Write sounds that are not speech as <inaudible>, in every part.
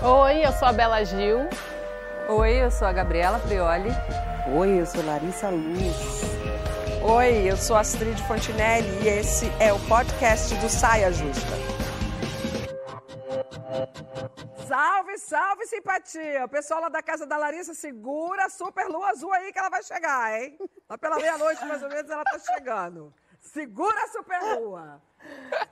Oi, eu sou a Bela Gil. Oi, eu sou a Gabriela Prioli. Oi, eu sou Larissa Luz. Oi, eu sou Astrid Fontinelli e esse é o podcast do Saia Justa. Salve, salve, simpatia! O pessoal lá da casa da Larissa segura a super lua azul aí que ela vai chegar, hein? Lá pela meia-noite, mais ou menos, ela tá chegando. Segura a super lua!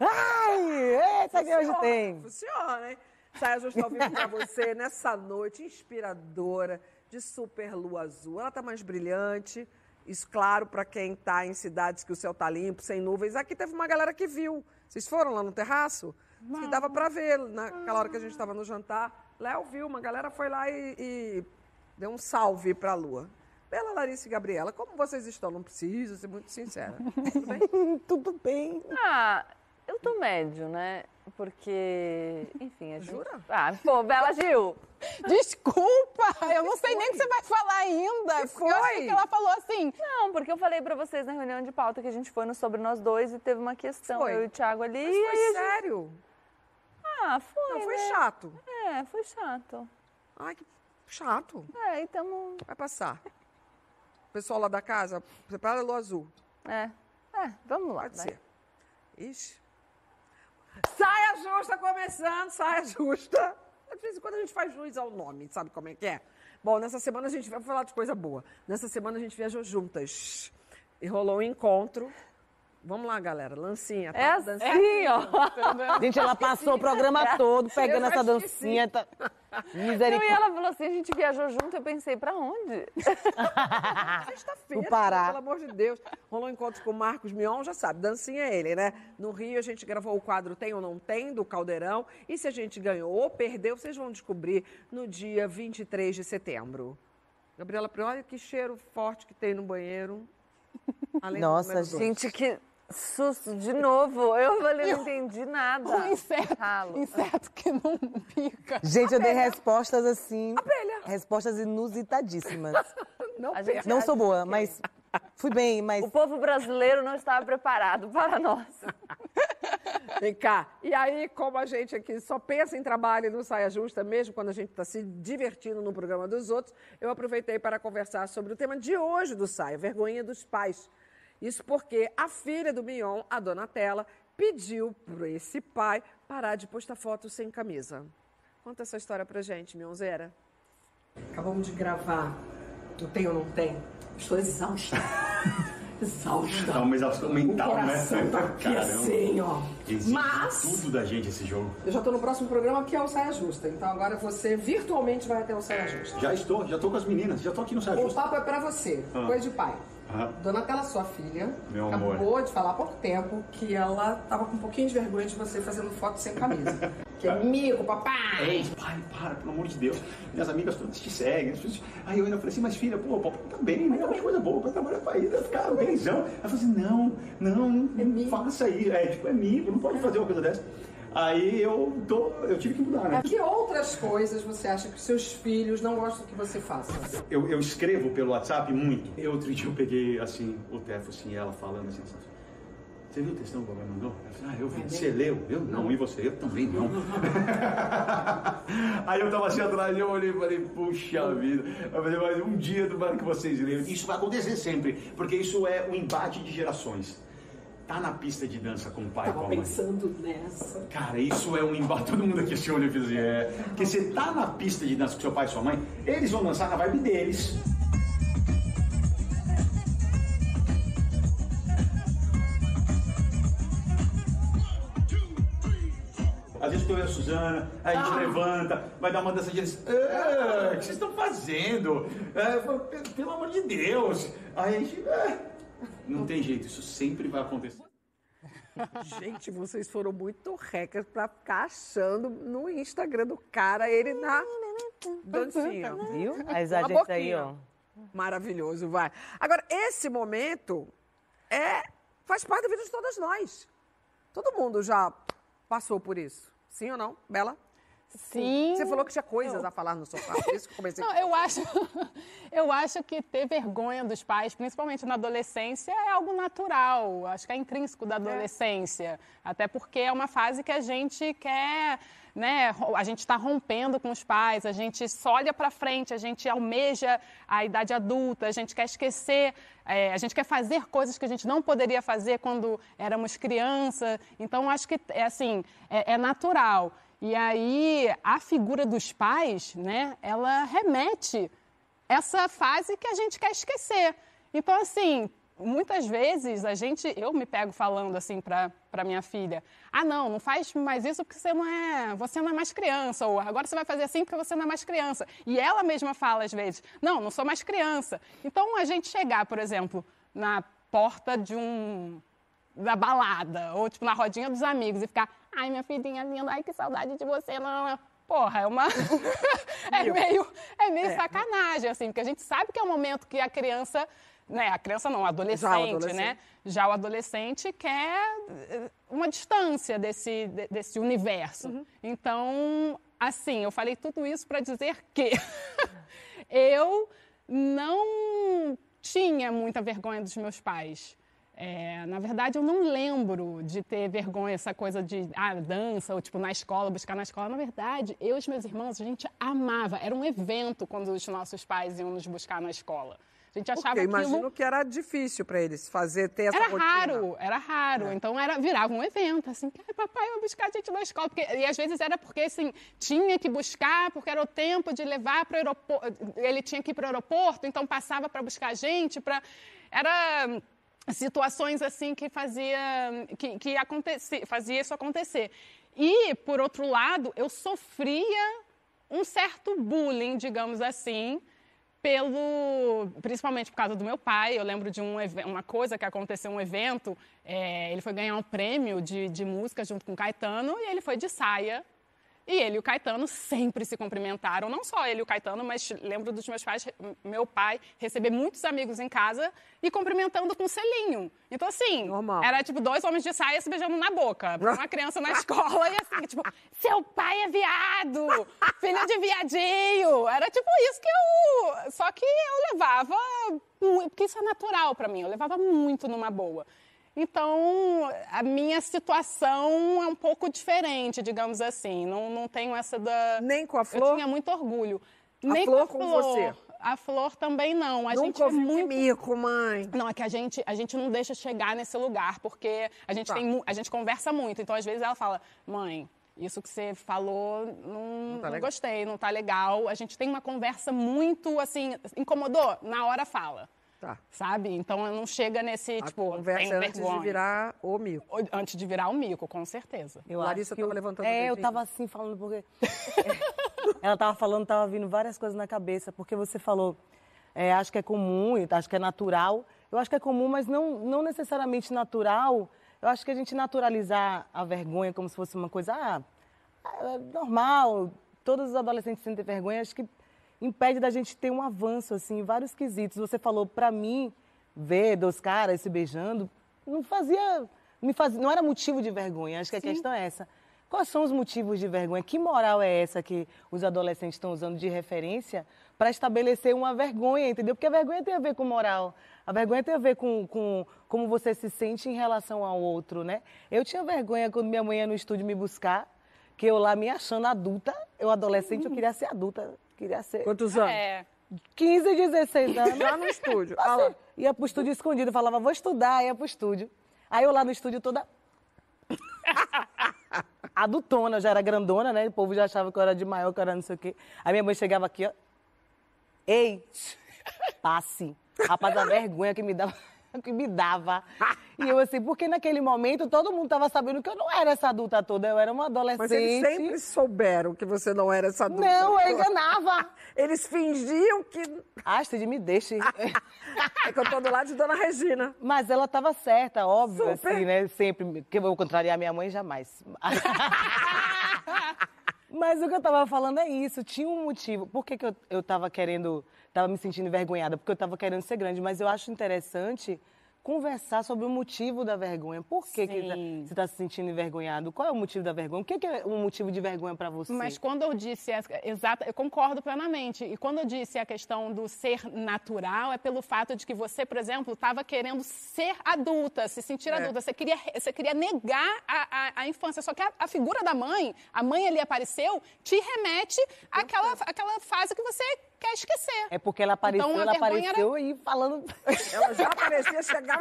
Ai, eita que hoje tem. Funciona, hein? Saia Justa ao vivo pra você nessa noite inspiradora de super lua azul. Ela tá mais brilhante. Isso, claro, para quem tá em cidades que o céu tá limpo, sem nuvens. Aqui teve uma galera que viu. Vocês foram lá no terraço? Não. Que dava para ver naquela hora que a gente estava no jantar. Léo viu, uma galera foi lá e, e deu um salve para a lua. Bela Larissa e Gabriela, como vocês estão? Não preciso ser muito sincera. Tudo bem? <laughs> Tudo bem. Ah, eu tô médio, né? Porque, enfim, a gente... Jura? Ah, pô, Bela Gil! Desculpa! Eu não sei nem o que você vai falar ainda. Que foi? Eu achei que ela falou assim. Não, porque eu falei pra vocês na reunião de pauta que a gente foi no Sobre Nós Dois e teve uma questão, Foi. eu e o Thiago ali. Mas foi gente- sério? Ah, foi, Não, foi né? chato. É, foi chato. Ai, que chato. É, e tamo... Vai passar. O pessoal lá da casa, separa a lua azul. É, é, vamos lá. Pode vai. ser. Ixi. Saia justa começando, saia justa. De vez em quando a gente faz luz ao nome, sabe como é que é? Bom, nessa semana a gente vai falar de coisa boa. Nessa semana a gente viajou juntas. E rolou um encontro. Vamos lá, galera. Lancinha. tá? É assim, ó. <laughs> Gente, ela passou o programa todo pegando essa dancinha. Tá... Não, e Misericórdia. ela falou assim, a gente viajou junto, eu pensei, pra onde? <laughs> Sexta-feira, pelo amor de Deus. Rolou um encontro com o Marcos Mion, já sabe, dancinha é ele, né? No Rio a gente gravou o quadro Tem ou Não Tem, do Caldeirão. E se a gente ganhou ou perdeu, vocês vão descobrir no dia 23 de setembro. Gabriela, olha que cheiro forte que tem no banheiro. Nossa. Gente, que susto, de novo. Eu falei, não entendi nada. Um inseto, Ralo. inseto que não pica. Gente, eu dei respostas assim. Abelha. Respostas inusitadíssimas. <laughs> Não A gente-. Não sou boa, mas fui bem, mas. O povo brasileiro não estava preparado para nós. <laughs> Vem cá. E aí, como a gente aqui só pensa em trabalho e não saia justa, mesmo quando a gente está se divertindo no programa dos outros, eu aproveitei para conversar sobre o tema de hoje do Saia, vergonha dos pais. Isso porque a filha do Mion, a Donatella, pediu para esse pai parar de postar fotos sem camisa. Conta essa história pra gente, Mionzeira. Acabamos de gravar do Tem ou Não Tem. Estou exausta. <laughs> exausta. Dá uma exaustão mental, o coração né? tá aqui assim, ó. Exige Mas tudo da gente esse jogo. eu já estou no próximo programa que é o Saia Justa. Então agora você virtualmente vai até o Saia Justa. Já estou, já estou com as meninas, já estou aqui no Saia O Justa. papo é pra você, coisa de pai. Ah. Donatella, sua filha, Meu acabou amor. de falar há pouco tempo que ela tava com um pouquinho de vergonha de você fazendo foto sem camisa. <laughs> que é mico, papai! Ei, pai, para, pelo amor de Deus. Minhas amigas todas te seguem. Aí eu ainda falei assim, mas filha, pô, o papai tá bem, né? É uma coisa boa pra trabalhar pra ir, vai ficar benzão. Ela falou assim, não, não, não, não faça isso. É, tipo, é mico, não pode fazer uma coisa dessa. Aí eu tô, eu tive que mudar, né? Que outras coisas você acha que os seus filhos não gostam que você faça? Eu, eu escrevo pelo WhatsApp muito. Eu, outro dia eu peguei, assim, o Tefo, assim, ela falando assim, assim, você viu o textão que o papai mandou? Eu falei, ah, eu vi. Você leu? Eu não. E você? Eu também não. <laughs> Aí eu tava assim atrás, eu olhei e falei, puxa vida. Eu falei, mas um dia tomara que vocês leiam. Isso vai acontecer sempre, porque isso é o embate de gerações. Tá na pista de dança com o pai e com a mãe. pensando nessa. Cara, isso é um embate. Todo mundo aqui se olha e fez assim, é. Porque você tá na pista de dança com seu pai e sua mãe, eles vão dançar na vibe deles. Às vezes eu e a Suzana, a gente levanta, vai dar uma dança de eles. "Ah, o que vocês estão fazendo? Pelo- pelo amor de Deus. Aí a gente. "Ah." Não tem jeito, isso sempre vai acontecer. Gente, vocês foram muito recas pra ficar achando no Instagram do cara ele na dancinha. Viu? As agentes aí, ó. Maravilhoso, vai. Agora, esse momento é faz parte da vida de todas nós. Todo mundo já passou por isso. Sim ou não, Bela? Sim. Você falou que tinha coisas a falar no sofá, por isso que eu comecei. Não, eu acho, <laughs> eu acho que ter vergonha dos pais, principalmente na adolescência, é algo natural. Acho que é intrínseco da adolescência. Até porque é uma fase que a gente quer né, a gente está rompendo com os pais, a gente só olha para frente, a gente almeja a idade adulta, a gente quer esquecer, é, a gente quer fazer coisas que a gente não poderia fazer quando éramos criança. Então, acho que é assim, é, é natural. E aí, a figura dos pais, né, ela remete essa fase que a gente quer esquecer. Então, assim, muitas vezes a gente, eu me pego falando assim para minha filha: ah, não, não faz mais isso porque você não é, você não é mais criança, ou agora você vai fazer assim porque você não é mais criança. E ela mesma fala às vezes: não, não sou mais criança. Então, a gente chegar, por exemplo, na porta de um da balada, ou tipo na rodinha dos amigos e ficar, ai, minha filhinha linda, ai, que saudade de você, não. Porra, é uma. <laughs> é meio, é meio sacanagem, assim, porque a gente sabe que é o momento que a criança. Né, a criança não, o adolescente, adolescente. né? Já o adolescente quer eh, uma distância desse, de- desse universo. Então, assim, eu falei tudo isso para dizer que <laughs> eu não tinha muita vergonha dos meus pais. É, na verdade, eu não lembro de ter vergonha, essa coisa de ah, dança, ou tipo na escola, buscar na escola. Na verdade, eu e os meus irmãos, a gente amava. Era um evento quando os nossos pais iam nos buscar na escola. A gente achava Porque eu imagino aquilo... que era difícil para eles fazer, ter essa Era rotina. raro, era raro. Então era, virava um evento, assim, "Ai, papai vai buscar a gente na escola. Porque, e às vezes era porque, assim, tinha que buscar, porque era o tempo de levar para o aeroporto. Ele tinha que ir para o aeroporto, então passava para buscar a gente. Pra... Era situações assim que fazia, que, que acontecia, fazia isso acontecer. E, por outro lado, eu sofria um certo bullying, digamos assim, pelo principalmente por causa do meu pai eu lembro de um, uma coisa que aconteceu um evento é, ele foi ganhar um prêmio de, de música junto com Caetano e ele foi de saia e ele e o Caetano sempre se cumprimentaram. Não só ele e o Caetano mas lembro dos meus pais meu pai receber muitos amigos em casa e cumprimentando com selinho. Então assim Normal. era tipo dois homens de saia se beijando na boca. <laughs> Uma criança na escola e assim tipo seu pai é viado! Filho de viadinho! Era tipo isso que eu só que eu levava porque isso é natural pra mim. Eu levava muito numa boa então a minha situação é um pouco diferente digamos assim não, não tenho essa da Nem com a eu Flor? tinha muito orgulho A nem Flor com com a flor você? a flor também não a gente Nunca é ouvi muito mico, mãe. não, é que a gente, a gente não deixa chegar nesse lugar, porque a gente, Tá. tem, a gente conversa muito. Então, às vezes, ela fala, mãe, isso que você falou, não, tá não legal." gostei, não tá legal. A gente tem uma conversa muito, assim, incomodou? Na hora fala, Tá. sabe? Então, não chega nesse, A tipo, conversa tem é antes vergonha. de virar o mico. Antes de virar o mico, com certeza. Eu Larissa acho que tava eu- levantando o É, eu tava assim falando porque. <laughs> Ela tava falando, tava vindo várias coisas na cabeça, porque você falou, é, acho que é comum, e acho que é natural. Eu acho que é comum, mas não, não necessariamente natural. Eu acho que a gente naturalizar a vergonha como se fosse uma coisa ah, é normal. Todos os adolescentes sentem vergonha, acho que impede da gente ter um avanço assim, em vários quesitos. Você falou, pra mim, ver dois caras se beijando, não fazia, me fazia, não era motivo de vergonha. Acho que a questão é essa. Quais são os motivos de vergonha? Que moral é essa que os adolescentes estão usando de referência para estabelecer uma vergonha, entendeu? Porque a vergonha tem a ver com moral. A vergonha tem a ver com, com como você se sente em relação ao outro, né? Eu tinha vergonha quando minha mãe ia no estúdio me buscar, que eu lá me achando adulta, eu adolescente, eu queria ser adulta, queria ser Quantos anos? É, 15, 16 anos. Lá no <laughs> estúdio. Assim, ia pro estúdio escondido, falava, vou estudar, ia pro estúdio. Aí eu lá no estúdio toda. <laughs> Adultona, já era grandona, né? O povo já achava que eu era de maior, que eu era não sei o quê. Aí minha mãe chegava aqui, ó. Ei, passe. Rapaz, a vergonha que me dava. <laughs> Que me dava. <laughs> E eu assim, porque naquele momento todo mundo tava sabendo que eu não era essa adulta toda, eu era uma adolescente. Mas eles sempre souberam que você não era essa adulta. Não, eu enganava. <laughs> Eles fingiam que... Astrid, me deixe. É que eu tô do lado de Dona Regina. Mas ela estava certa, óbvio, Super. assim, né? Sempre. Que eu vou contrariar minha mãe, jamais. Mas o que eu estava falando é isso, tinha um motivo. Por que, que eu estava querendo, estava me sentindo envergonhada? Porque eu estava querendo ser grande. Mas eu acho interessante conversar sobre o motivo da vergonha. Por que, que tá- você está se sentindo envergonhado? Qual é o motivo da vergonha? O que, que é um motivo de vergonha para você? Mas quando eu disse, exata, eu concordo plenamente. E quando eu disse a questão do ser natural, é pelo fato de que você, por exemplo, estava querendo ser adulta, se sentir adulta. Você queria, você queria negar a, a, a infância. Só que a, a figura da mãe, a mãe ali apareceu, te remete àquela, àquela fase que você quer esquecer. É porque ela apareceu, Então, ela apareceu aí falando. Ela já aparecia, chegava?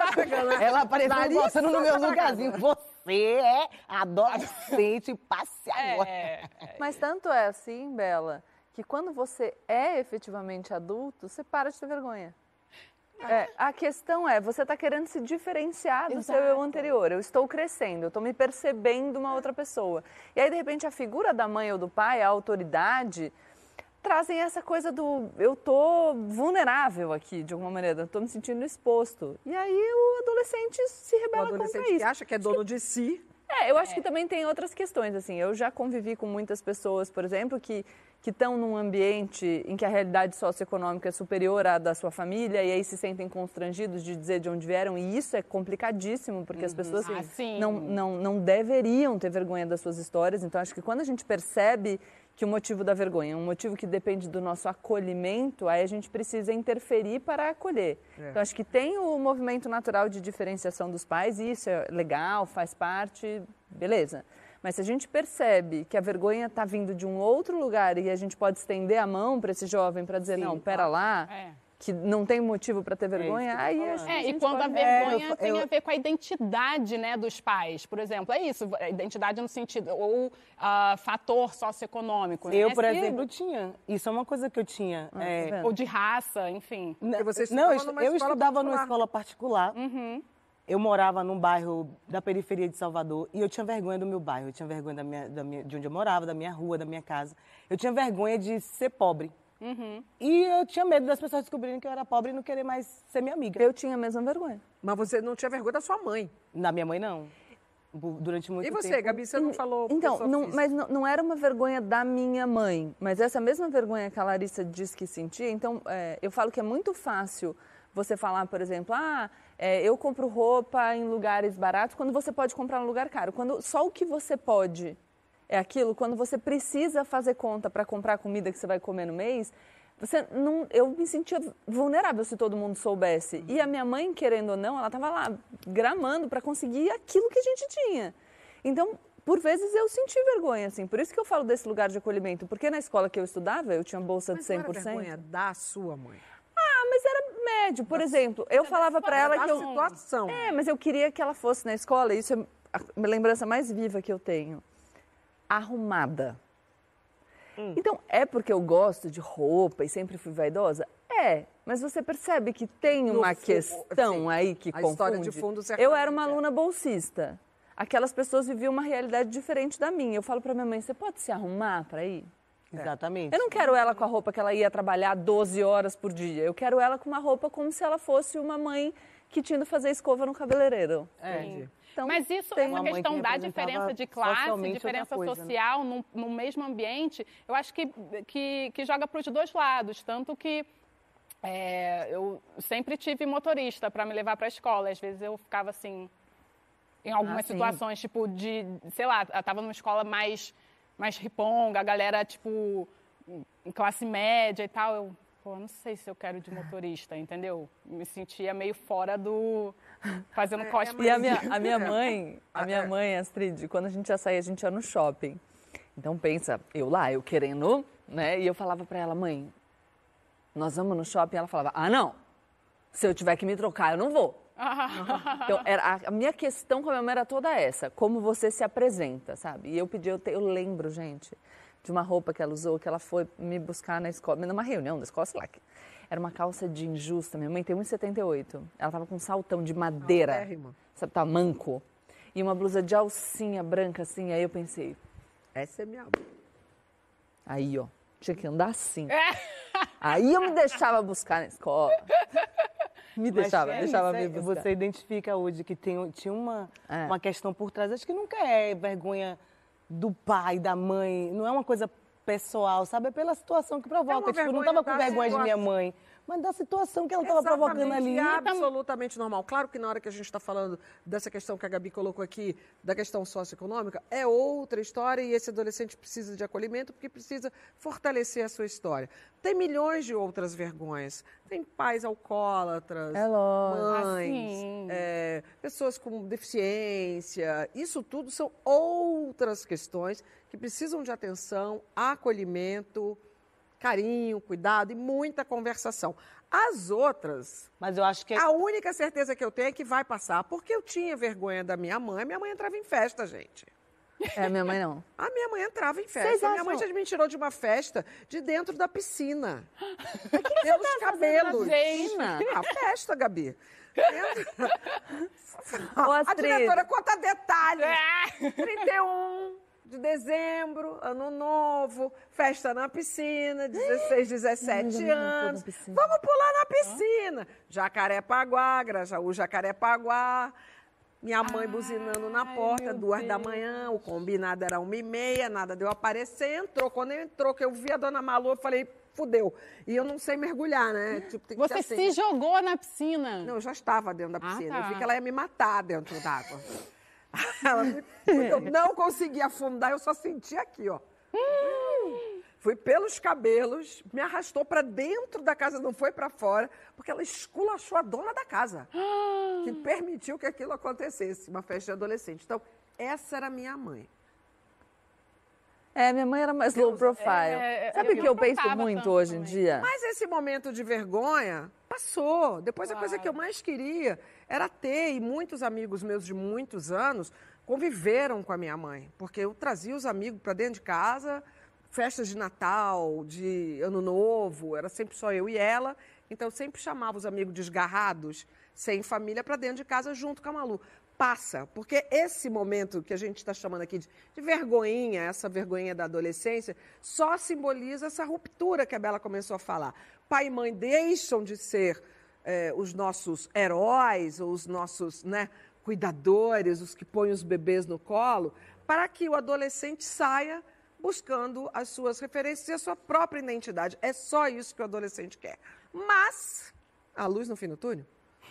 Ela apareceu Larissa botando no meu lugarzinho. Você é adolescente, passe agora. É, Mas tanto é assim, Bela, que quando você é efetivamente adulto, você para de ter vergonha. É, a questão é, você está querendo se diferenciar do seu eu anterior. Eu estou crescendo, eu estou me percebendo uma outra pessoa. E aí, de repente, a figura da mãe ou do pai, a autoridade, trazem essa coisa do eu tô vulnerável aqui, de alguma maneira, eu tô me sentindo exposto. E aí o adolescente se O rebela adolescente contra que isso. acha que é dono de si. É, eu acho que também tem outras questões, assim. Eu já convivi com muitas pessoas, por exemplo, que que estão num ambiente em que a realidade socioeconômica é superior à da sua família e aí se sentem constrangidos de dizer de onde vieram e isso é complicadíssimo porque as pessoas Ah, sim. não, não, não deveriam ter vergonha das suas histórias. Então acho que quando a gente percebe que o motivo da vergonha é um motivo que depende do nosso acolhimento, aí a gente precisa interferir para acolher. Então acho que tem o movimento natural de diferenciação dos pais e isso é legal, faz parte, beleza. Mas se a gente percebe que a vergonha está vindo de um outro lugar e a gente pode estender a mão para esse jovem para dizer, não, pera lá, É. que não tem motivo para ter vergonha, que eu tô aí acho que É, a e gente quando a pode- vergonha É, eu- tem eu- a ver com a identidade né, dos pais, por exemplo. É isso, a identidade no sentido, ou ah, fator socioeconômico. né? Eu, por Se- exemplo, tinha. Isso é uma coisa que eu tinha. Ah, é, tá vendo? Ou de raça, enfim. N- você não, eu, estudava numa eu escola estudava numa particular. escola particular. Uhum. Eu morava num bairro da periferia de Salvador e eu tinha vergonha do meu bairro. Eu tinha vergonha da minha, da minha- de onde eu morava, da minha rua, da minha casa. Eu tinha vergonha de ser pobre. Uhum. E eu tinha medo das pessoas descobrirem que eu era pobre e não querer mais ser minha amiga. Eu tinha a mesma vergonha. Mas você não tinha vergonha da sua mãe. Na minha mãe, não. Durante muito E tempo. você, Gabi, você não falou Então, não- mas não, não era uma vergonha da minha mãe, mas essa mesma vergonha que a Larissa diz que sentia. Então, é, eu falo que é muito fácil você falar, por exemplo, ah, é, eu compro roupa em lugares baratos, quando você pode comprar num lugar caro. Quando só o que você pode é aquilo, quando você precisa fazer conta para comprar a comida que você vai comer no mês, você não, eu me sentia vulnerável se todo mundo soubesse. E a minha mãe, querendo ou não, ela estava lá gramando para conseguir aquilo que a gente tinha. Então, por vezes eu senti vergonha, assim. Por isso que eu falo desse lugar de acolhimento. Porque na escola que eu estudava, eu tinha bolsa Mas de não era 100%. vergonha da sua mãe. Ah, mas era médio. Por exemplo, eu falava para ela que eu... situação. É, mas eu queria que ela fosse na escola, isso é a lembrança mais viva que eu tenho. Arrumada. Então, é porque eu gosto de roupa e sempre fui vaidosa? É, mas você percebe que tem uma questão sim, aí que a confunde. história de fundo Eu era uma é. aluna bolsista. Aquelas pessoas viviam uma realidade diferente da minha. Eu falo para minha mãe, você pode se arrumar para ir? Exatamente. Eu não quero ela com a roupa que ela ia trabalhar 12 horas por dia. Eu quero ela com uma roupa como se ela fosse uma mãe que tinha ido fazer escova no cabeleireiro. É. Então, Mas isso, essa uma questão que da diferença de classe, socialmente diferença coisa, né? social num, no mesmo ambiente, eu acho que, que, que joga para os dois lados. Tanto que é, eu sempre tive motorista para me levar para a escola. Às vezes eu ficava assim, em algumas Ah, situações, tipo, de, sei lá, eu estava numa escola mais, mais riponga, a galera, tipo, em classe média e tal. Eu, pô, não sei se eu quero de motorista, entendeu? Me sentia meio fora do. fazendo cosplay. E a minha, a minha <laughs> É. mãe, a minha mãe, Astrid, quando a gente ia sair, a gente ia no shopping. Então pensa, eu lá, eu querendo, né? E eu falava pra ela, mãe, nós vamos no shopping. Ela falava, ah, não. Se eu tiver que me trocar, eu não vou. <laughs> Então, era, a, a minha questão com a minha mãe era toda essa, como você se apresenta, sabe? E eu pedi, eu, te- eu lembro, gente, de uma roupa que ela usou, que ela foi me buscar na escola, numa reunião da escola, sei lá. que- Era uma calça de injusta, minha mãe tem 1,78. Ela tava com um saltão de madeira, sabe, tamanco. E uma blusa de alcinha branca, assim, aí eu pensei, Essa é minha. aí, ó, tinha que andar assim. É. Aí eu me deixava buscar na escola. Me deixava, é deixava me é, buscar. Você identifica hoje que tem, tinha uma, É. uma questão por trás. Acho que nunca é vergonha do pai, da mãe. Não é uma coisa pessoal, sabe? É pela situação que provoca. É tipo, eu não estava com da vergonha de minha mãe mas da situação que ela estava provocando ali. Exatamente, absolutamente normal. Claro que na hora que a gente está falando dessa questão que a Gabi colocou aqui, da questão socioeconômica, é outra história e esse adolescente precisa de acolhimento porque precisa fortalecer a sua história. Tem milhões de outras vergonhas. Tem pais alcoólatras, É mães, Assim. é, pessoas com deficiência. Isso tudo são outras questões que precisam de atenção, acolhimento, carinho, cuidado e muita conversação. As outras, Mas eu acho que é a única certeza que eu tenho é que vai passar, porque eu tinha vergonha da minha mãe. Minha mãe entrava em festa, gente. É, minha mãe não. <laughs> A minha mãe entrava em Vocês festa. Minha mãe já me tirou de uma festa de dentro da piscina. Pelos cabelos. Gente. A festa, Gabi. Dentro- Ô, A diretora conta detalhes. É. 31 de dezembro, ano novo, festa na piscina, 16, 17 anos. Vamos pular na piscina. Jacarepaguá, Grajaú, Jacarepaguá. Minha mãe buzinando na porta, meu duas da manhã, o combinado era uma e meia, nada deu aparecer, entrou. Quando entrou, que eu vi a dona Malu, eu falei, fudeu. E eu não sei mergulhar, né? Tipo, Você assim. se jogou na piscina. Não, eu já estava dentro da Ah, piscina. tá. Eu vi que ela ia me matar dentro d'água. <laughs> Ela me- Eu não consegui afundar, eu só senti aqui, ó. Fui pelos cabelos, me arrastou para dentro da casa, não foi para fora, porque ela esculachou a dona da casa, que <gasps> permitiu que aquilo acontecesse, uma festa de adolescente. Então, essa era a minha mãe. É, minha mãe era mais low profile. é, Sabe o que eu penso muito hoje em também. dia? Mas esse momento de vergonha passou. Depois a coisa que eu mais queria era ter, e muitos amigos meus de muitos anos conviveram com a minha mãe, porque eu trazia os amigos para dentro de casa, festas de Natal, de Ano Novo, era sempre só eu e ela. Então eu sempre chamava os amigos desgarrados, sem família, para dentro de casa junto com a Malu. Passa, porque esse momento que a gente está chamando aqui de, de vergonhinha, essa vergonhinha da adolescência, só simboliza essa ruptura que a Bela começou a falar. Pai e mãe deixam de ser eh, os nossos heróis, ou os nossos né, cuidadores, os que põem os bebês no colo, para que o adolescente saia buscando as suas referências e a sua própria identidade. É só isso que o adolescente quer. Mas, a luz no fim do túnel,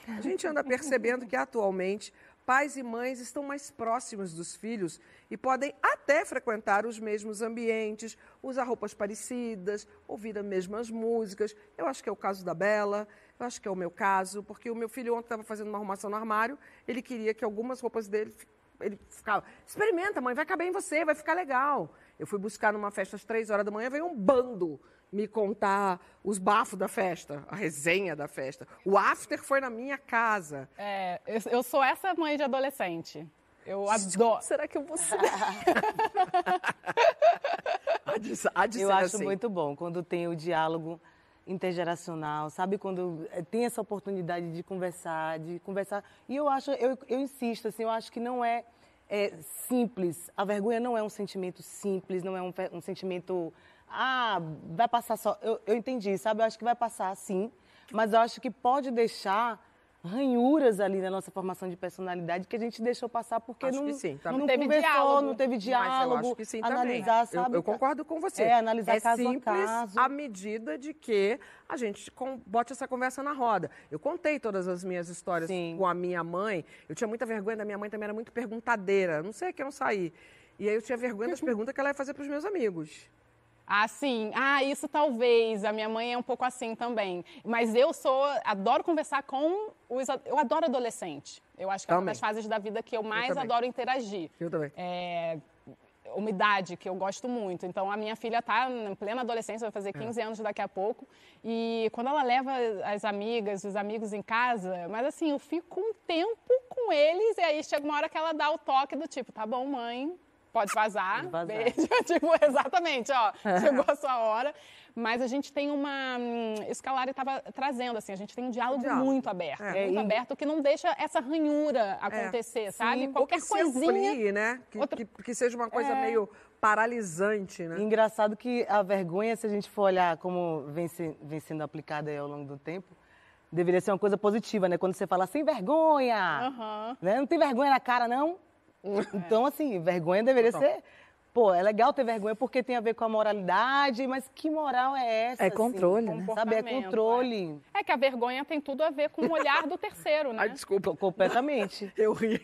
a gente anda percebendo que atualmente pais e mães estão mais próximos dos filhos e podem até frequentar os mesmos ambientes, usar roupas parecidas, ouvir as mesmas músicas. Eu acho que é o caso da Bela, eu acho que é o meu caso, porque o meu filho ontem estava fazendo uma arrumação no armário, ele queria que algumas roupas dele ele ficava, experimenta, mãe, vai caber em você, vai ficar legal. Eu fui buscar numa festa às três horas da manhã, veio um bando me contar os bafos da festa, a resenha da festa. O after foi na minha casa. É, eu, eu sou essa mãe de adolescente. Eu adoro. Será que eu vou ser? <laughs> Há de, há de Eu ser acho assim. muito bom quando tem o diálogo intergeracional, sabe? Quando eh, tem essa oportunidade de conversar, de conversar. E eu acho, eu, eu insisto, assim, eu acho que não é, é simples. A vergonha não é um sentimento simples, não é um, um sentimento. Ah, vai passar só. Eu, eu entendi, sabe? Eu acho que vai passar sim, mas eu acho que pode deixar ranhuras ali na nossa formação de personalidade que a gente deixou passar porque Acho não, que sim, tá não. Teve conversou, diálogo. não teve Mas diálogo, eu acho que sim também. analisar, Eu- sabe? Eu, concordo com você. É, analisar é caso a simples caso. à medida de que a gente com- bote essa conversa na roda. Eu contei todas as minhas histórias Sim. com a minha mãe. Eu tinha muita vergonha da minha mãe, também era muito perguntadeira. Não sei que eu não saí. E aí eu tinha vergonha das <laughs> perguntas que ela ia fazer para os meus amigos. Ah, sim. Ah, isso talvez. A minha mãe é um pouco assim também. Mas eu sou, adoro conversar com os. Eu adoro adolescente. Eu acho que é uma Também. das fases da vida que eu mais também. adoro interagir. Eu também. É, uma idade que eu gosto muito. Então, a minha filha está em plena adolescência, vai fazer É. 15 anos daqui a pouco. E quando ela leva as amigas, os amigos em casa, mas assim, eu fico um tempo com eles e aí chega uma hora que ela dá o toque do tipo, tá bom, mãe, pode vazar, Pode vazar. beijo. <laughs> tipo, exatamente, ó, chegou a sua hora. Mas a gente tem uma. hum, Isso que a Lari estava trazendo, assim, a gente tem um diálogo, Diálogo. muito aberto. É. Muito aberto que não deixa essa ranhura acontecer, sabe? Ou Qualquer que coisinha. amplie, né? Que, Outra- que- que seja uma coisa É. meio paralisante, né? Engraçado que a vergonha, se a gente for olhar como vem, se- vem sendo aplicada aí ao longo do tempo, deveria ser uma coisa positiva, né? Quando você fala sem vergonha, Aham. né? não tem vergonha na cara, não? Então, assim, vergonha deveria ser Pô, é legal ter vergonha porque tem a ver com a moralidade, mas que moral é essa? É assim? controle, né? Sabe, é Comportamento, controle. É que a vergonha tem tudo a ver com o olhar do terceiro, né? Ai, desculpa. Completamente. <laughs> Eu ri,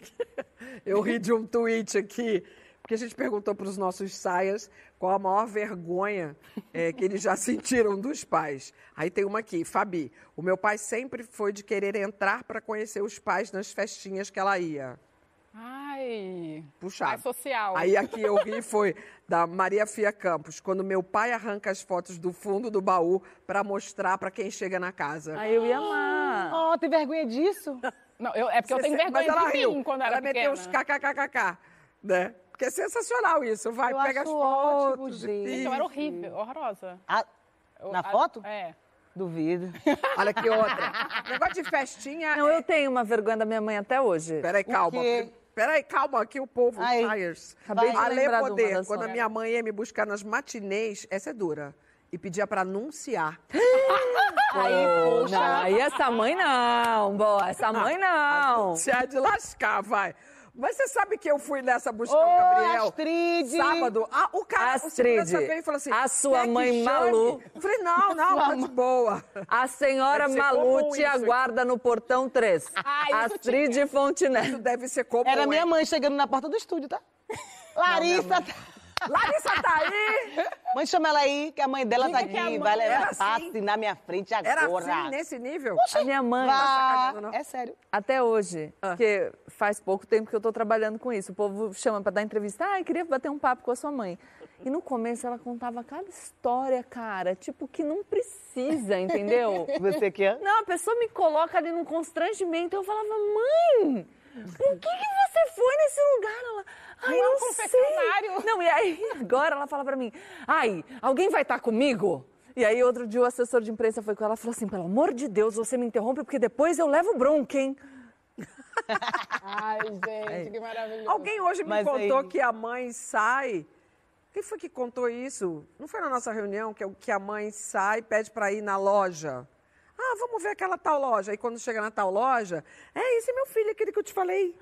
eu ri de um tweet aqui, porque a gente perguntou para os nossos saias qual a maior vergonha eh, que eles já sentiram dos pais. Aí tem uma aqui, Fabi. O meu pai sempre foi de querer entrar para conhecer os pais nas festinhas que ela ia. Ai. Puxado. Mais social. Aí aqui eu ri foi da Maria Fia Campos, quando meu pai arranca as fotos do fundo do baú para mostrar para quem chega na casa. Aí eu ia amar. Oh, tem vergonha disso? Não, eu- é porque eu Você tenho se- vergonha Mas ela de riu. mim quando ela era meteu pequena. uns kkkk, né? Porque é sensacional isso. Vai, Eu pega acho as ótimo, fotos. gente. Então era horrível, horrorosa. Ah, Eu- na a- foto? É. Duvido. <laughs> Olha que outra. Negócio de festinha. Não, eu tenho uma vergonha da minha mãe até hoje. Peraí, calma. quê? Peraí, calma, aqui o povo, Ai, Tires. acabei de Ale Poder, quando a minha mãe ia me buscar nas matinês, essa é dura. E pedia pra anunciar. <laughs> Aí, poxa. Não, aí essa mãe não, boa, essa mãe não. Anunciar de lascar, vai. Mas você sabe que eu fui nessa buscar Ô, o Gabriel? Astrid! Sábado. Ah, o cara, o Astrid, segurança veio e falou assim... a sua "Quer que mãe chame?" Malu. Eu falei, não, <laughs> não, tá de boa. A senhora Malu te isso, hein? aguarda no portão 3. Ah, isso Astrid Isso Fontenelle. deve ser comum, Era minha mãe chegando na porta do estúdio, tá? Larissa, tá- Larissa tá aí! mãe, chama ela aí, que a mãe dela tá Diga a aqui. mãe Vai levar era assim. passe na minha frente Era agora. assim, nesse nível? A minha mãe, Vá. não? É sério. até hoje, Ah. porque faz pouco tempo que eu tô trabalhando com isso. O povo chama pra dar entrevista. Ah, eu queria bater um papo com a sua mãe. E no começo ela contava cada história, cara, tipo, que não precisa, entendeu? <laughs> Você que é? Não, a pessoa me coloca ali num constrangimento. Eu falava, mãe, por que, que você foi nesse lugar? Ela, ai, Não é um não confessionário." sei. Não, e aí agora ela fala pra mim, ai, alguém vai estar comigo? E aí outro dia o assessor de imprensa foi com ela e falou assim, pelo amor de Deus, você me interrompe porque depois eu levo bronca, hein? <laughs> Ai, gente, que maravilhoso. Alguém hoje me Mas contou aí- que a mãe sai. Quem foi que contou isso? Não foi na nossa reunião que, que a mãe sai e pede para ir na loja? Ah, vamos ver aquela tal loja. Aí quando chega na tal loja, é esse é meu filho, aquele que eu te falei.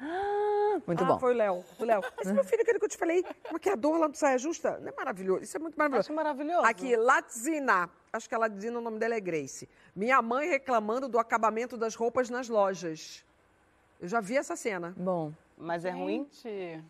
Muito ah, bom. foi o Léo. O Léo. <laughs> Esse é meu filho, aquele que eu te falei. Maquiador lá do Saia Justa. Não é maravilhoso? Isso é muito maravilhoso. Acho maravilhoso. Aqui, Latzina. Acho que a Latzina, o nome dela é Grace. Minha mãe reclamando do acabamento das roupas nas lojas. Eu já vi essa cena. Bom, Mas é ruim? Gente.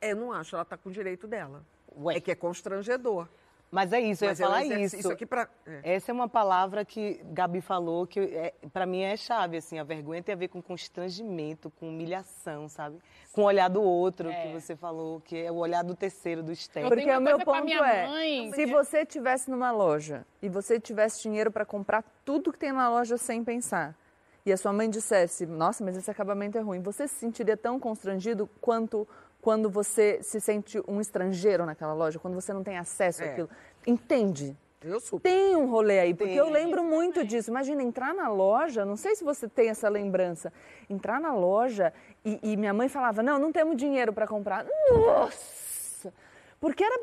É, eu não acho, ela tá com o direito dela. Ué. É que é constrangedor. Mas é isso, eu ia Mas ela falar exerce isso. aqui pra... é. Essa é uma palavra que Gabi falou que é, para mim é chave, assim, a vergonha tem a ver com constrangimento, com humilhação, sabe? Com o olhar do outro, É. que você falou, que é o olhar do terceiro, do externo. Porque o meu ponto é, mãe, se você tivesse numa loja e você tivesse dinheiro para comprar tudo que tem na loja sem pensar, e a sua mãe dissesse, nossa, mas esse acabamento é ruim, você se sentiria tão constrangido quanto quando você se sente um estrangeiro naquela loja, quando você não tem acesso É. àquilo. Entende? Eu super. Tem um rolê aí, porque Tem. eu lembro muito disso. Imagina entrar na loja, não sei se você tem essa lembrança, entrar na loja e, e minha mãe falava: Não, não temos dinheiro para comprar. Nossa! Porque era.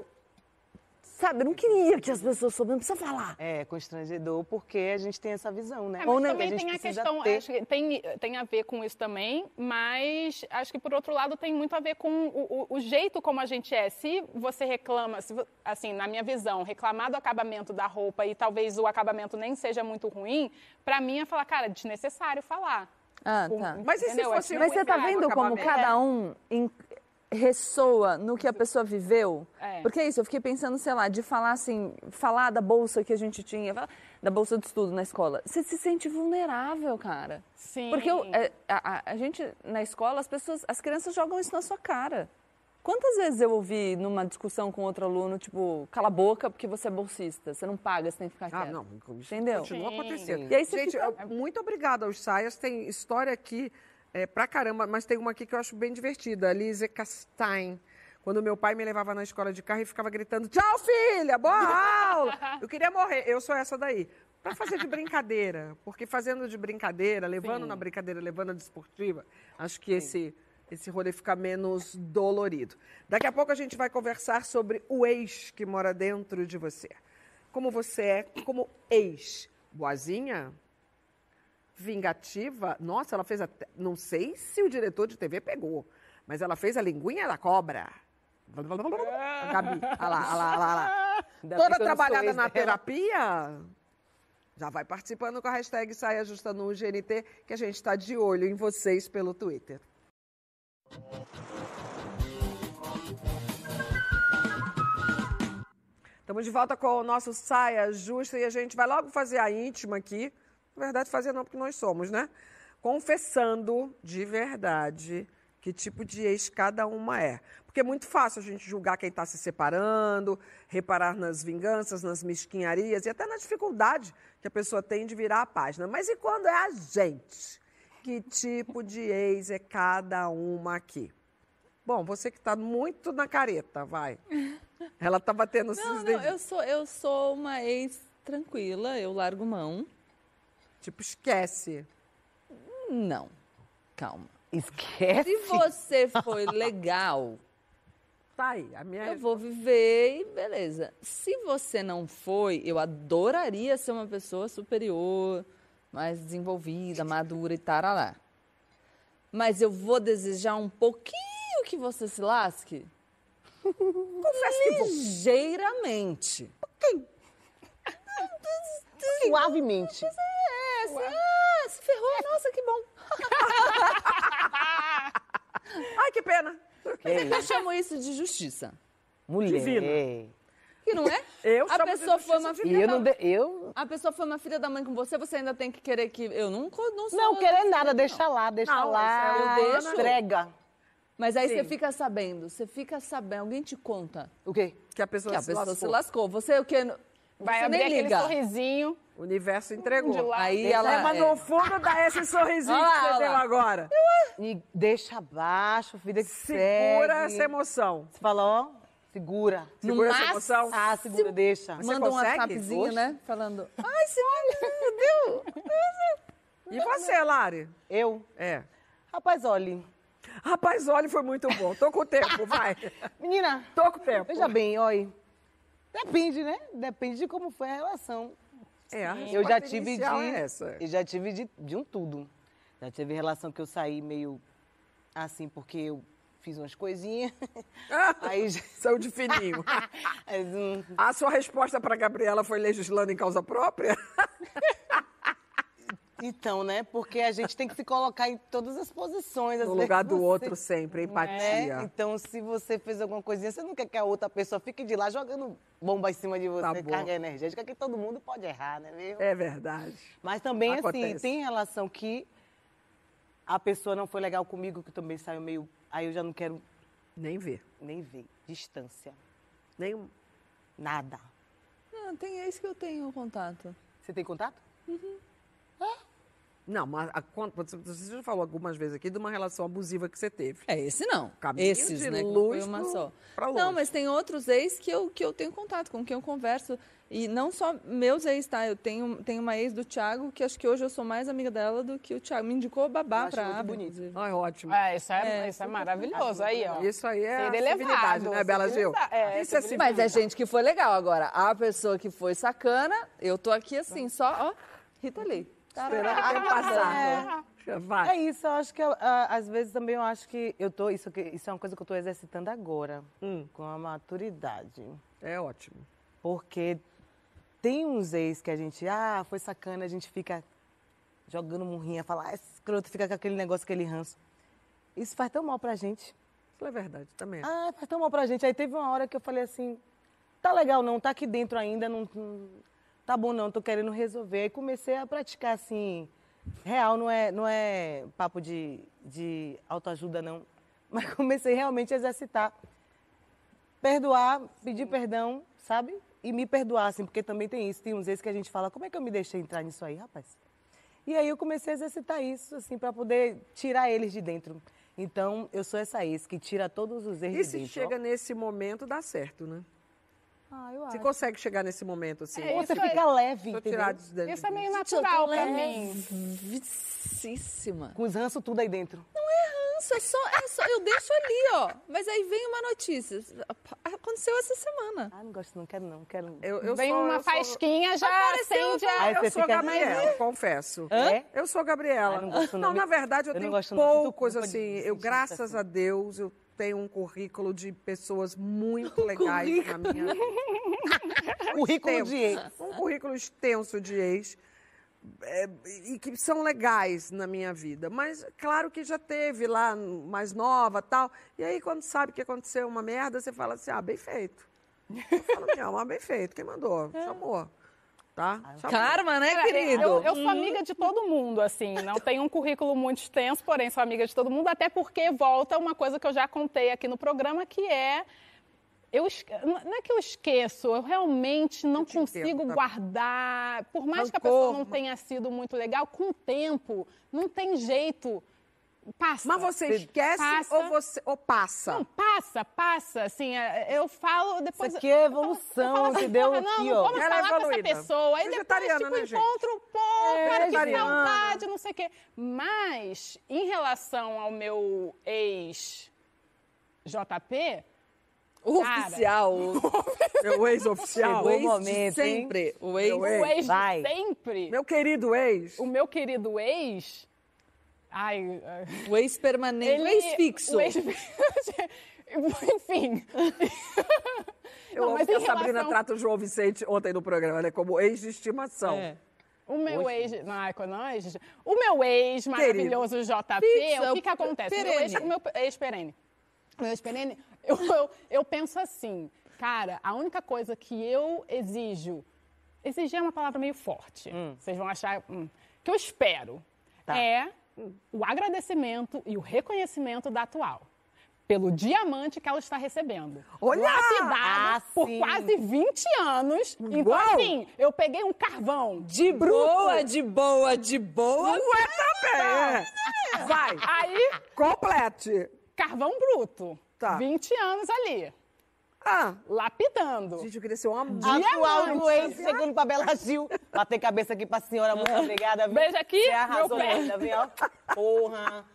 Sabe, eu não queria que as pessoas soubessem, não precisa falar. É constrangedor porque a gente tem essa visão, né? É, Ou mas nem- também gente tem a precisa questão, ter- acho que tem, tem a ver com isso também, mas acho que por outro lado tem muito a ver com o, o- o jeito como a gente é. Se você reclama, se assim, na minha visão, reclamar do acabamento da roupa e talvez o acabamento nem seja muito ruim, pra mim é falar, cara, desnecessário falar. Ah, tá. Mas e se entendeu? fosse É Mas você tá vendo como cada um em- ressoa no que a pessoa viveu? É. Porque é isso, eu fiquei pensando, sei lá, de falar assim, falar da bolsa que a gente tinha, da bolsa de estudo na escola. Você se sente vulnerável, cara. Sim. Porque eu- é, a, a- a gente, na escola, as pessoas, as crianças jogam isso na sua cara. Quantas vezes eu ouvi numa discussão com outro aluno, tipo, cala a boca porque você é bolsista, você não paga, você tem que ficar Ah, quieto. não. Isso Entendeu? Continua Sim. acontecendo. E aí você Gente, fica- eu- muito obrigada aos Saias. Tem história aqui é, pra caramba, mas tem uma aqui que eu acho bem divertida. A Lise Castain. Quando meu pai me levava na escola de carro e ficava gritando: Tchau, filha, boa aula! <laughs> Eu queria morrer. Eu sou essa daí. Pra fazer de brincadeira. Porque fazendo de brincadeira, levando Sim. na brincadeira, levando na desportiva, acho que esse, esse rolê fica menos dolorido. Daqui a pouco a gente vai conversar sobre o ex que mora dentro de você. Como você é como ex. Boazinha? Vingativa? Nossa, ela fez até. Não sei se o diretor de TV pegou, mas ela fez a linguinha da cobra. A Gabi, olha lá, olha lá, olha lá. Toda trabalhada na dela. terapia, já vai participando com a hashtag Saia Justa no GNT, que a gente está de olho em vocês pelo Twitter. Estamos de volta com o nosso Saia Justa e a gente vai logo fazer a íntima aqui. Na verdade, fazer não, porque nós somos, né? Confessando de verdade que tipo de ex cada uma é. Porque é muito fácil a gente julgar quem está se separando, reparar nas vinganças, nas mesquinharias e até na dificuldade que a pessoa tem de virar a página. Mas e quando é a gente? Que tipo de ex é cada uma aqui? Bom, você que está muito na careta, vai. Ela está batendo esses Não, não, dedinhos. eu sou, eu sou uma ex tranquila, eu largo mão. Tipo, esquece. Não, calma. Esquece. Se você foi legal, <laughs> Tá aí, a minha eu vou viver e beleza. Se você não foi, eu adoraria ser uma pessoa superior, mais desenvolvida, madura e tarará. Mas eu vou desejar um pouquinho que você se lasque? <laughs> Confesso que. Ligeiramente. <laughs> Suavemente. É, ah, se ferrou, nossa, que bom. <laughs> Ai, que pena. Eu chamo isso de justiça. Mulher. Divina. Que não é? Eu A chamo de pessoa foi uma filha eu da... não. De, eu. A pessoa foi uma filha da mãe com você, você ainda tem que querer que... Eu não, co- não sou... Não querer nada, deixa lá, deixa Não, lá. é eu deixo. Entrega. Mas aí Sim. você fica sabendo, você fica sabendo, alguém te conta O quê? Que a pessoa, que a se pessoa lascou. se lascou. Você o quê? Vai você abrir nem aquele liga. sorrisinho. O universo entregou. De lá. Aí É, ela... mas é. no fundo dá esse sorrisinho lá, que você deu agora. E deixa abaixo, vida que Segura segue. essa emoção. Você fala, ó, segura. No Segura essa máximo- emoção. Ah, segura, deixa. Você Manda um? WhatsAppzinho, né? Falando, ai, você meu Deus. E você, Lari? Eu? É. Rapaz, olhe. Rapaz, olha, foi muito bom. Tô com o tempo, vai. <laughs> Menina, Tô com o tempo. veja bem, olha. Depende, né? Depende de como foi a relação. É, a Eu já tive de. é essa. Eu já tive de, de um tudo. Já teve relação que eu saí meio assim, porque eu fiz umas coisinhas. <laughs> Aí já- Saiu de fininho. <laughs> Hum, A sua resposta para Gabriela foi legislando em causa própria? <laughs> Então, né? Porque a gente tem que se colocar em todas as posições. No lugar do você- outro sempre, né? empatia. Então, se você fez alguma coisinha, você não quer que a outra pessoa fique de lá jogando bomba em cima de você, Tá carga energética, que todo mundo pode errar, né? Viu? É verdade. Mas também, assim, Acontece. tem relação que a pessoa não foi legal comigo, que também saiu meio. Aí eu já não quero Nem ver. nem ver. Distância. Nem Nada. Não, tem ex que eu tenho contato. Você tem contato? Não, mas a, você já falou algumas vezes aqui de uma relação abusiva que você teve. É, esse não. Caminho Esses, de né? luz foi uma pro- só. pra longe. Não, mas tem outros ex que eu, que eu tenho contato, com quem eu converso. E não só meus ex, tá? Eu tenho, tenho uma ex do Thiago, que acho que hoje eu sou mais amiga dela do que o Thiago. Me indicou babá Eu acho pra muito bonito. inclusive. Ai, ótimo. É, isso é, É, isso é super maravilhoso. Aí, ó. Isso aí é elevado, civilidade, né, Bela Gil? É, Isso é. Mas é gente que foi legal. Agora, a pessoa que foi sacana, eu tô aqui assim, só, ó, Rita Lee. Esperando o tempo passar. Vai. É isso, eu acho que ah, às vezes também eu acho que eu tô. Isso, que- isso é uma coisa que eu tô exercitando agora, Hum. com a maturidade. É ótimo. Porque tem uns ex que a gente, ah, foi sacana, a gente fica jogando murrinha, fala, ah, esse escroto fica com aquele negócio, aquele ranço. Isso faz tão mal pra gente. Isso é verdade também. Ah, faz tão mal pra gente. Aí teve uma hora que eu falei assim, tá legal não, tá aqui dentro ainda, não, não- tá bom não, tô querendo resolver. Aí comecei a praticar assim, real, não é, não é papo de, de autoajuda não, <laughs> mas comecei realmente a exercitar. Perdoar, pedir perdão, sabe? E me perdoar, assim, porque também tem isso, tem uns vezes que a gente fala, como é que eu me deixei entrar nisso aí, rapaz? E aí eu comecei a exercitar isso, assim, para poder tirar eles de dentro. Então, eu sou essa ex que tira todos os erros E de se dentro. chega nesse momento, dá certo, né? Ah, eu Você acho. consegue chegar nesse momento, assim. É, Você fica leve, entendeu? tirar de dentro. Isso é meio natural pra mim. Levíssima. Com os ranços tudo aí dentro. Nossa, é só, é só, eu deixo ali, ó. Mas aí vem uma notícia. Aconteceu essa semana. Ah, não gosto não, quero não, quero não. Eu, eu Vem sou, uma eu sou- faísquinha, já acende a... Aí Eu sou Gabriela, confesso. É? Eu sou Gabriela. Ai, não gosto não. na verdade, eu, Eu não tenho gosto não, poucos, assim. Eu, graças assim. a Deus, eu tenho um currículo de pessoas <laughs> muito legais na minha vida. <laughs> Currículo Extenso. de ex. Um currículo extenso de ex. é, e que são legais na minha vida. Mas claro que já teve lá mais nova tal. E aí, quando sabe que aconteceu uma merda, você fala assim: ah, bem feito. Eu falo, meu, mas bem feito. Quem mandou? Chamou. Tá? Chamou. Karma, né, querido? Eu, eu sou amiga de todo mundo, assim. Não tenho um currículo muito extenso, porém sou amiga de todo mundo, até porque volta uma coisa que eu já contei aqui no programa, que é. Eu, não é que eu esqueço, eu realmente não Eu consigo entendo, tá? guardar. Por mais que a Rancor. pessoa não tenha sido muito legal, com o tempo, não tem jeito. Passa. Mas você esquece Passa. ou, você, ou passa? Não, passa, passa. Assim, é, eu falo depois. Isso aqui é eu falo- eu evolução, falo assim, porra, Não, Aqui, não ó. vamos Ela é falar com essa evoluída. pessoa. Aí depois, tipo, né, gente? encontro, pô, É, cara, que saudade, não sei o quê. Mas, em relação ao meu ex-JP, O Cara. oficial, <laughs> o, Meu ex-oficial. o ex o momento, de hein? sempre. O ex. Meu o ex. ex vai. de sempre, Meu querido ex. o meu querido ex... Ai, O ex permanente. O ex fixo. O ex <laughs> Enfim. Eu Não, amo mas que a Sabrina relação- trata o João Vicente ontem no programa, né? Como ex de estimação. É. O meu ex. Não, quando não, ex. O meu ex maravilhoso JP, é o que, que acontece? O Meu ex, perene. o meu ex perene. O meu ex perene, eu, eu, eu penso assim, cara, a única coisa que eu exijo. Exigir é uma palavra meio forte. Vocês vão achar. hum, que eu espero Tá. é o agradecimento e o reconhecimento da atual. Pelo diamante que ela está recebendo. Olha! Lapidado Ah, por quase 20 anos. Então, Uau! assim, eu peguei um carvão De boa, de boa, de boa. Não é também, é. Vai, Aí, complete. carvão bruto. Tá. 20 anos ali, Ah, lapidando. gente, eu queria ser uma Atual do ex, chegando pra Bela Gil. Bater cabeça aqui pra senhora, muito obrigada. viu? Beijo aqui, Você arrasou, meu pé. linda, viu? Porra.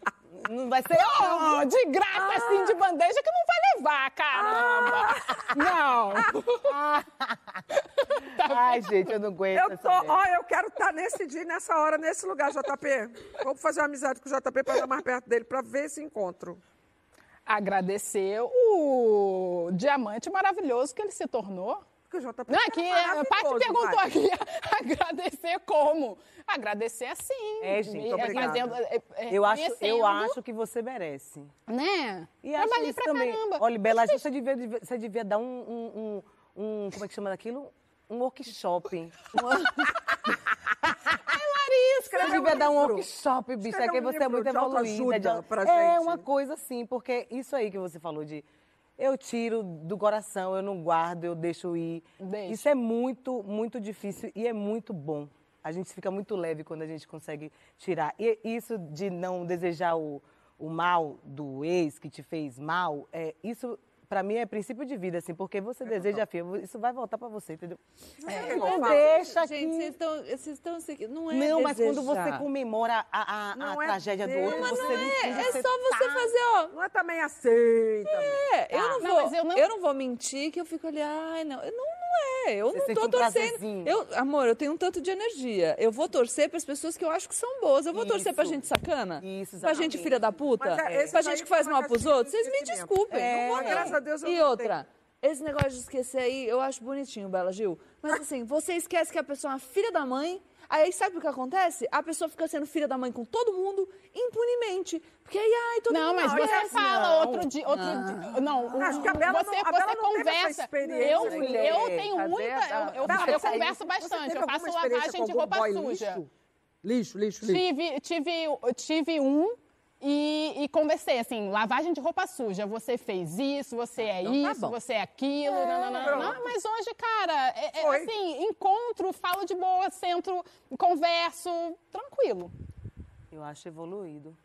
Não vai ser Oh, de graça, assim, de bandeja, que não vai levar, caramba. Não. <laughs> Ai, gente, eu não aguento Eu tô, ó, eu quero estar nesse dia, nessa hora, nesse lugar, JP. Vamos fazer uma amizade com o JP para estar mais perto dele, para ver esse encontro. Agradecer o diamante maravilhoso que ele se tornou. Porque o JP Não, é que a Paty maravilhoso, perguntou aqui, <laughs> agradecer como? Agradecer assim. É, gente, é, obrigada. fazendo, é, é, Eu acho, eu acho que você merece. Né? E Trabalhei pra também. caramba. Olha, Bela você devia, devia- você devia dar um, um, um, um- Como é que chama daquilo? Um workshop. <laughs> Você devia dar um workshop, bicho. É Escreve que um você é muito de evoluída. autoajuda pra é gente. uma coisa assim, porque isso aí que você falou de. Eu tiro do coração, eu não guardo, eu deixo ir. Deixa. Isso é muito, muito difícil e é muito bom. A gente fica muito leve quando a gente consegue tirar. E isso de não desejar o, o mal do ex que te fez mal, é, isso pra mim é princípio de vida, assim, porque você deseja filho, isso vai voltar pra você, entendeu? É, Não não deixa Gente, que... vocês estão, vocês estão Não é Não, mas quando você desejar. comemora a, a- a Não é tragédia do Deus. outro, Mas você Não é, finge é só você tá. fazer, ó. Não é também assim também. É, eu não Não, vou, mas eu eu não- não... vou mentir que eu fico ali, ai, não, eu não, não é, eu Você não tô um torcendo. Eu, amor, eu tenho um tanto de energia. Eu vou torcer para as pessoas que eu acho que são boas. Eu vou torcer pra Isso. gente sacana? Isso, Pra gente exatamente. filha da puta? Mas é, pra gente que faz mal pros outros? Vocês me desculpem. É. não vou, Graças a Deus eu E não outra, esse negócio de esquecer aí, eu acho bonitinho, Bela Gil. Mas assim, você esquece que a pessoa é uma filha da mãe, aí sabe o que acontece? A pessoa fica sendo filha da mãe com todo mundo impunemente. Porque aí, ai, todo Não, mas você assim, fala não. outro dia. Outro dia não, Acho que a Bela você, não- a você Bela não conversa. experiência, Eu, eu tenho Fazer muita. Eu, eu, Bela, eu converso você bastante. teve Eu faço lavagem de roupa boy suja. Lixo, lixo, lixo. Tive, tive, tive um e, e conversei, assim, lavagem de roupa suja. Você fez isso, você é Então tá isso, bom. você é aquilo. não, não, não, não. Mas hoje, cara, é, é assim, encontro, falo de boa, centro, converso, tranquilo. Eu acho evoluído.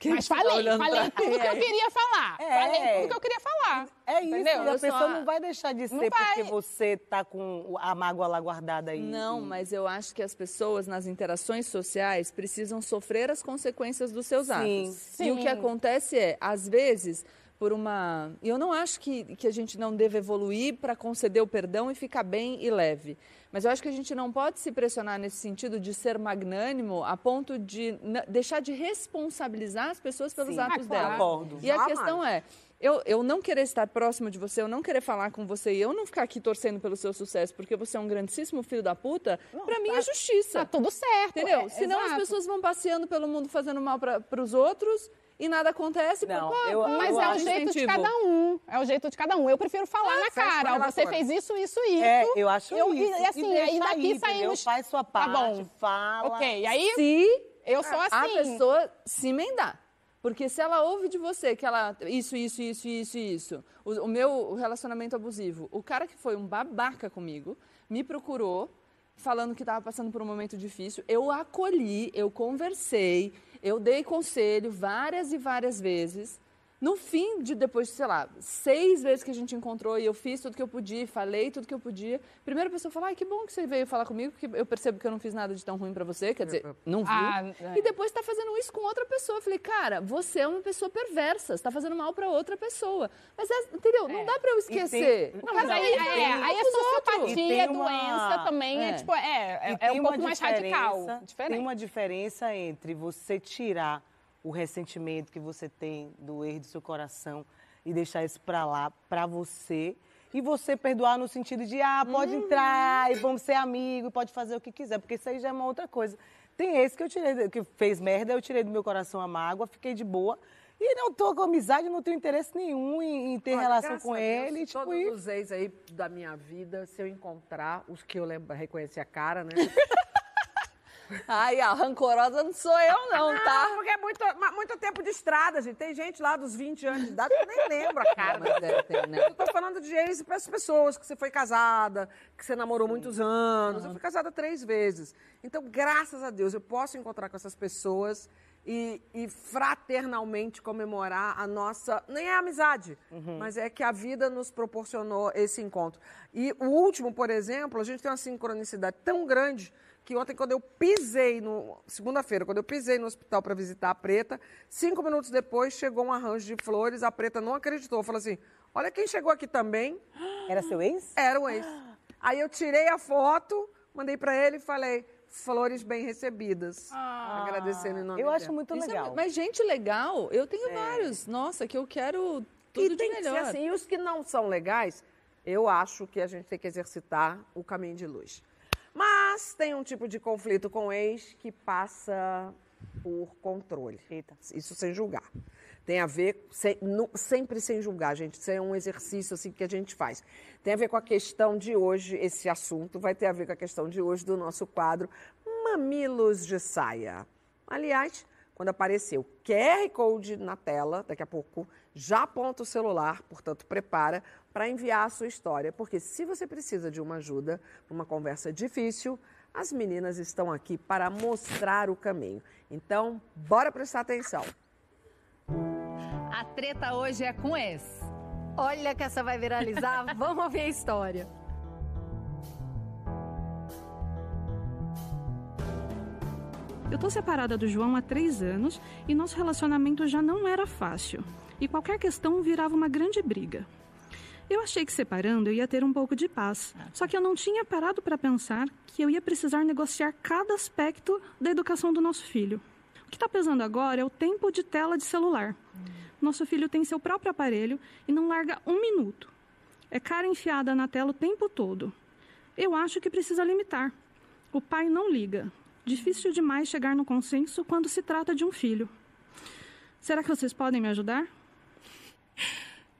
Quem Mas tá falei, olhando falei tudo que eu queria falar. É. Falei tudo que eu queria falar. É isso, Entendeu? e a Eu só- pessoa não vai deixar de ser Não vai. porque você tá com a mágoa lá guardada aí. Não, mas eu acho que as pessoas nas interações sociais precisam sofrer as consequências dos seus Sim. atos. E o Sim. que acontece é, às vezes, por uma. E eu não acho que, que a gente não deve evoluir para conceder o perdão e ficar bem e leve. Mas eu acho que a gente não pode se pressionar nesse sentido de ser magnânimo a ponto de deixar de responsabilizar as pessoas pelos Sim. atos Ah, claro. delas. Concordo. E a questão é, eu, eu não querer estar próximo de você, eu não querer falar com você e eu não ficar aqui torcendo pelo seu sucesso porque você é um grandíssimo filho da puta, não, pra mim é justiça. Tá tudo certo. Entendeu? É, Senão exato. as pessoas vão passeando pelo mundo fazendo mal para os outros e nada acontece. Não, pô, eu, mas eu é o jeito incentivo. de cada um. É o jeito de cada um. Eu prefiro falar ah, na cara. Você fez isso, isso, isso. É, eu acho eu, isso. E assim, aí daqui aí, saímos. Faz sua parte, tá bom. fala. Ok, aí. Se eu sou assim. A pessoa se emendar. Porque se ela ouve de você que ela. Isso, isso, isso, isso, isso. O, o meu relacionamento abusivo. O cara que foi um babaca comigo me procurou falando que estava passando por um momento difícil. Eu acolhi, eu conversei, eu dei conselho várias e várias vezes. No fim de depois, sei lá, seis vezes que a gente encontrou e eu fiz tudo que eu podia, falei tudo que eu podia, primeira pessoa falou, ai, que bom que você veio falar comigo, porque eu percebo que eu não fiz nada de tão ruim para você, quer dizer, não viu. Ah, é. E depois tá fazendo isso com outra pessoa. Eu falei, cara, você é uma pessoa perversa, você tá fazendo mal para outra pessoa. Mas, é, entendeu? É. Não dá para eu esquecer. Tem... Não, mas aí, é, é, aí é sociopatia, uma... doença também, é, é tipo, é, é, um pouco mais radical. Diferente. Tem uma diferença entre você tirar o ressentimento que você tem do erro do seu coração e deixar isso para lá, para você. E você perdoar no sentido de, ah, pode uhum. entrar e vamos ser amigos, pode fazer o que quiser, porque isso aí já é uma outra coisa. Tem esse que eu tirei, que fez merda, eu tirei do meu coração a mágoa, fiquei de boa. E não tô com amizade, não tenho interesse nenhum em, em ter Olha, relação com ele. Deus, tipo, todos os ex aí da minha vida, se eu encontrar, os que eu lembro, reconheci a cara, né? <laughs> Ai, a rancorosa não sou eu, não, tá? Não, porque é muito, muito tempo de estrada, gente. Tem gente lá dos 20 anos de idade que nem lembra a cara. Mas é, tem, né? Eu tô falando de ex para as pessoas que você foi casada, que você namorou Sim. muitos anos. Uhum. Eu fui casada três vezes. Então, graças a Deus, eu posso encontrar com essas pessoas e, e, fraternalmente comemorar a nossa. Nem é amizade, uhum. mas é que a vida nos proporcionou esse encontro. E o último, por exemplo, a gente tem uma sincronicidade tão grande que ontem, quando eu pisei no. Segunda-feira, quando eu pisei no hospital para visitar a preta, cinco minutos depois chegou um arranjo de flores, a preta não acreditou. Falou assim: olha quem chegou aqui também. <gasps> Era seu ex? Era o ex. <gasps> Aí eu tirei a foto, mandei para ele e falei. Flores bem recebidas. Ah, agradecendo em nome Eu acho muito é legal. É, mas, gente, legal. Eu tenho é. vários. Nossa, que eu quero tudo e tem de melhor. Que ser assim. E os que não são legais, eu acho que a gente tem que exercitar o caminho de luz. Mas tem um tipo de conflito com o ex que passa por controle. Eita. Isso sem julgar. Tem a ver, sem, no, sempre sem julgar, gente. Isso é um exercício assim que a gente faz. Tem a ver com a questão de hoje, esse assunto vai ter a ver com a questão de hoje do nosso quadro Mamilos de Saia. Aliás, quando aparecer o QR Code na tela, daqui a pouco, já aponta o celular, portanto, prepara para enviar a sua história, porque se você precisa de uma ajuda, uma conversa difícil, as meninas estão aqui para mostrar o caminho. Então, bora prestar atenção. A treta hoje é com esse. Olha que essa vai viralizar, <laughs> vamos ouvir a história. Eu tô separada do João há três anos e nosso relacionamento já não era fácil. E qualquer questão virava uma grande briga. Eu achei que separando eu ia ter um pouco de paz. Só que eu não tinha parado para pensar que eu ia precisar negociar cada aspecto da educação do nosso filho. O que está pesando agora é o tempo de tela de celular. Nosso filho tem seu próprio aparelho e não larga um minuto. É cara enfiada na tela o tempo todo. Eu acho que precisa limitar. O pai não liga, Difícil demais chegar no consenso quando se trata de um filho. Será que vocês podem me ajudar?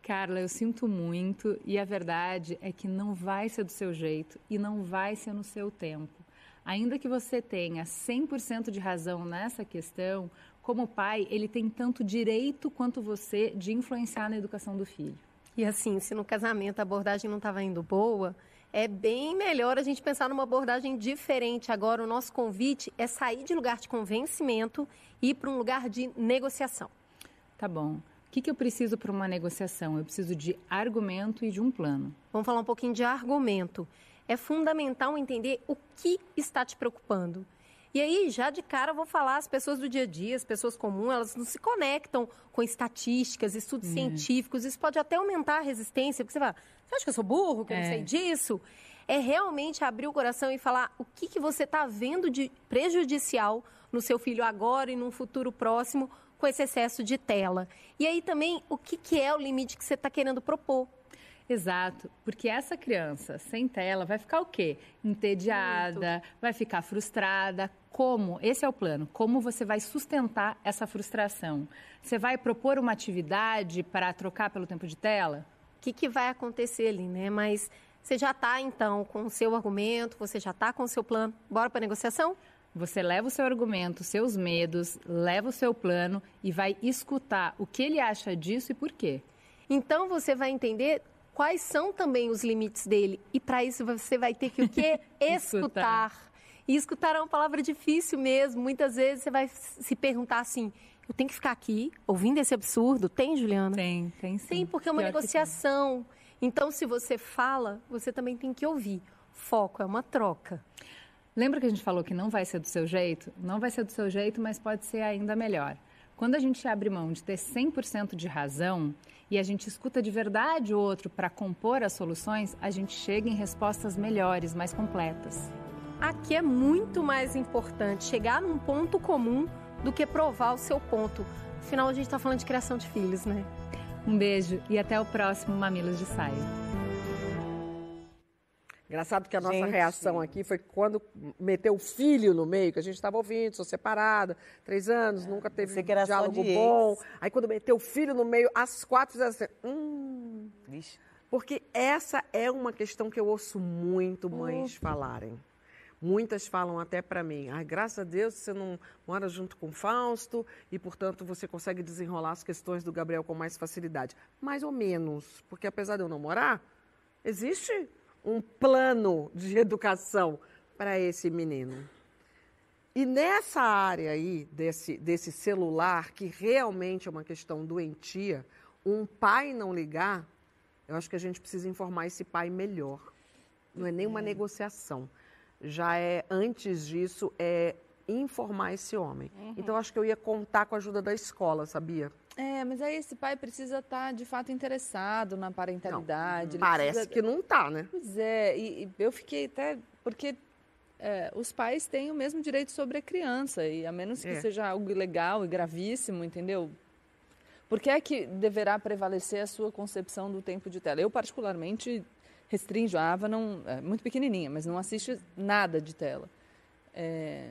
Carla, eu sinto muito e a verdade é que não vai ser do seu jeito e não vai ser no seu tempo. Ainda que você tenha 100% de razão nessa questão, como pai, ele tem tanto direito quanto você de influenciar na educação do filho. E assim, se no casamento a abordagem não estava indo boa, é bem melhor a gente pensar numa abordagem diferente. Agora, o nosso convite é sair de lugar de convencimento e ir para um lugar de negociação. Tá bom. O que, que eu preciso para uma negociação? Eu preciso de argumento e de um plano. Vamos falar um pouquinho de argumento. É fundamental entender o que está te preocupando. E aí, já de cara, eu vou falar, as pessoas do dia a dia, as pessoas comuns, elas não se conectam com estatísticas, estudos é. científicos. Isso pode até aumentar a resistência, porque você vai, você acha que eu sou burro, que eu não sei disso? É realmente abrir o coração e falar o que, que você está vendo de prejudicial no seu filho agora e num futuro próximo com esse excesso de tela. E aí também, o que, que é o limite que você está querendo propor? Exato, porque essa criança sem tela vai ficar o quê? Entediada, Muito. vai ficar frustrada. Como? Esse é o plano. Como você vai sustentar essa frustração? Você vai propor uma atividade para trocar pelo tempo de tela? O que, que vai acontecer ali, né? Mas você já está, então, com o seu argumento, você já está com o seu plano. Bora para a negociação? Você leva o seu argumento, seus medos, leva o seu plano e vai escutar o que ele acha disso e por quê. Então você vai entender quais são também os limites dele. E para isso você vai ter que o quê? <laughs> Escutar. E escutar é uma palavra difícil mesmo. Muitas vezes você vai se perguntar assim: eu tenho que ficar aqui ouvindo esse absurdo? Tem, Juliana? Tem, tem sim. Tem, porque é uma Pior negociação. Então, se você fala, você também tem que ouvir. Foco é uma troca. Lembra que a gente falou que não vai ser do seu jeito? Não vai ser do seu jeito, mas pode ser ainda melhor. Quando a gente abre mão de ter 100% de razão e a gente escuta de verdade o outro para compor as soluções, a gente chega em respostas melhores, mais completas. Aqui é muito mais importante chegar num ponto comum do que provar o seu ponto. Afinal, a gente está falando de criação de filhos, né? Um beijo e até o próximo Mamilos de Saia. Engraçado que a nossa gente. reação aqui foi quando meteu o filho no meio, que a gente estava ouvindo, sou separada, três anos, nunca teve um diálogo bom. Aí quando meteu o filho no meio, as quatro fizeram assim, hum. Vixe. Porque essa é uma questão que eu ouço muito mães falarem. Muitas falam até para mim, ah, graças a Deus você não mora junto com o Fausto e, portanto, você consegue desenrolar as questões do Gabriel com mais facilidade. Mais ou menos, porque apesar de eu não morar, existe um plano de educação para esse menino. E nessa área aí, desse, desse celular, que realmente é uma questão doentia, um pai não ligar, eu acho que a gente precisa informar esse pai melhor. Não é nenhuma é. negociação. Já é, antes disso, é informar esse homem. Uhum. Então, acho que eu ia contar com a ajuda da escola, sabia? É, mas aí esse pai precisa estar, tá, de fato, interessado na parentalidade. Não, parece precisa... que não está, né? Pois é, e, e eu fiquei até... Porque é, os pais têm o mesmo direito sobre a criança, e a menos que é. seja algo ilegal e gravíssimo, entendeu? Por que é que deverá prevalecer a sua concepção do tempo de tela? Eu, particularmente, restringo. A Ava não, é muito pequenininha, mas não assiste nada de tela. É,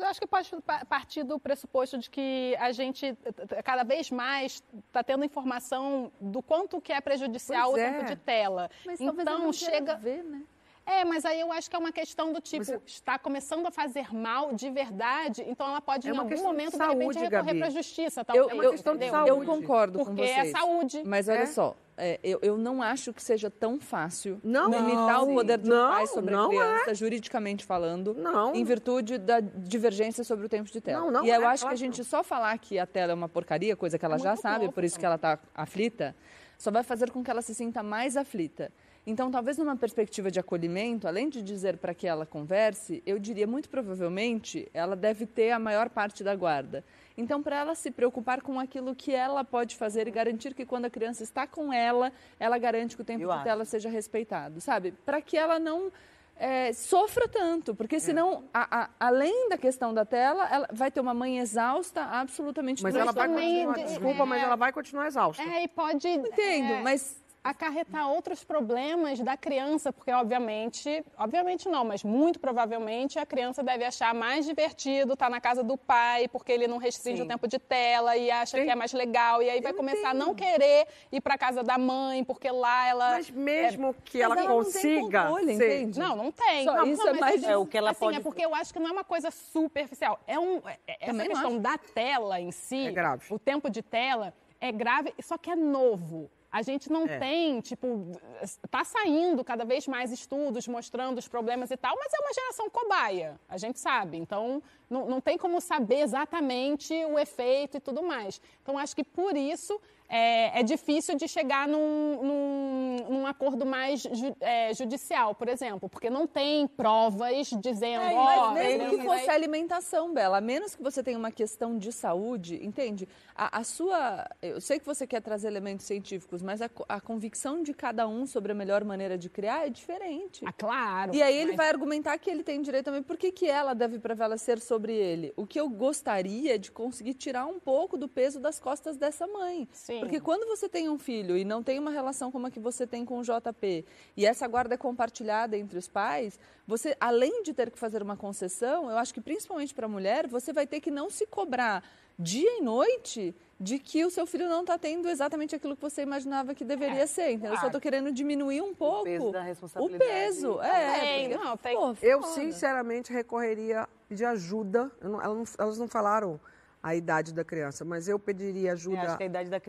eu acho que pode partir do pressuposto de que a gente cada vez mais está tendo informação do quanto que é prejudicial pois o é. tempo de tela. Mas então chega ver, né? É, mas aí eu acho que é uma questão do tipo, Você... está começando a fazer mal de verdade, então ela pode é em algum momento, de, saúde, de repente, recorrer para a justiça. Talvez, eu, é uma questão de saúde. Eu concordo Porque com vocês. Porque é saúde. Mas olha é. só, é, eu, eu, não acho que seja tão fácil não, limitar não, o poder de um não, pai sobre a criança, é. juridicamente falando, não. em virtude da divergência sobre o tempo de tela. Não, não e eu é, acho que a gente só falar que a tela é uma porcaria, coisa que ela já sabe, bom, por isso que ela está aflita, só vai fazer com que ela se sinta mais aflita. Então, talvez numa perspectiva de acolhimento, além de dizer para que ela converse, eu diria muito provavelmente ela deve ter a maior parte da guarda. Então, para ela se preocupar com aquilo que ela pode fazer e garantir que quando a criança está com ela, ela garante que o tempo de tela seja respeitado, sabe? Para que ela não é, sofra tanto, porque é. senão, a, a, além da questão da tela, ela vai ter uma mãe exausta, absolutamente Mas ela vai continuar, desculpa, mas ela vai continuar exausta. É, e pode... Entendo, é, mas acarretar outros problemas da criança, porque obviamente, obviamente não, mas muito provavelmente a criança deve achar mais divertido estar na casa do pai, porque ele não restringe Sim. o tempo de tela e acha Sim. que é mais legal, e aí vai começar a não querer ir para casa da mãe, porque lá ela Mas mesmo é... que ela, ela consiga, não, controle, entende? não, não tem. Só não, isso não, é mais é o que ela assim, pode É porque eu acho que não é uma coisa superficial. É um é, é essa questão da tela em si, é grave. o tempo de tela é grave, só que é novo. A gente não é. tem, tipo, está saindo cada vez mais estudos mostrando os problemas e tal, mas é uma geração cobaia, a gente sabe. Então, não, não tem como saber exatamente o efeito e tudo mais. Então, acho que por isso é, é difícil de chegar num, num, num acordo mais ju- é, judicial, por exemplo, porque não tem provas dizendo, É, mas mesmo que fosse vai- alimentação, Bela, a menos que você tenha uma questão de saúde, entende? A, a sua. Eu sei que você quer trazer elementos científicos, mas a, a convicção de cada um sobre a melhor maneira de criar é diferente. Ah, claro. E aí ele mas- vai argumentar que ele tem direito também. Por que, que ela deve prevalecer sobre ele? O que eu gostaria é de conseguir tirar um pouco do peso das costas dessa mãe. Sim. Porque quando você tem um filho e não tem uma relação como a que você tem com o JP, e essa guarda é compartilhada entre os pais, você, além de ter que fazer uma concessão, eu acho que principalmente para a mulher, você vai ter que não se cobrar dia e noite de que o seu filho não está tendo exatamente aquilo que você imaginava que deveria ser. Entendeu? Eu só estou querendo diminuir um pouco peso da o responsabilidade. peso. É, Tem, porque, não, tem- pô, Eu, sinceramente, recorreria de ajuda. Eu não- elas, não, elas não falaram a idade da criança, mas eu pediria ajuda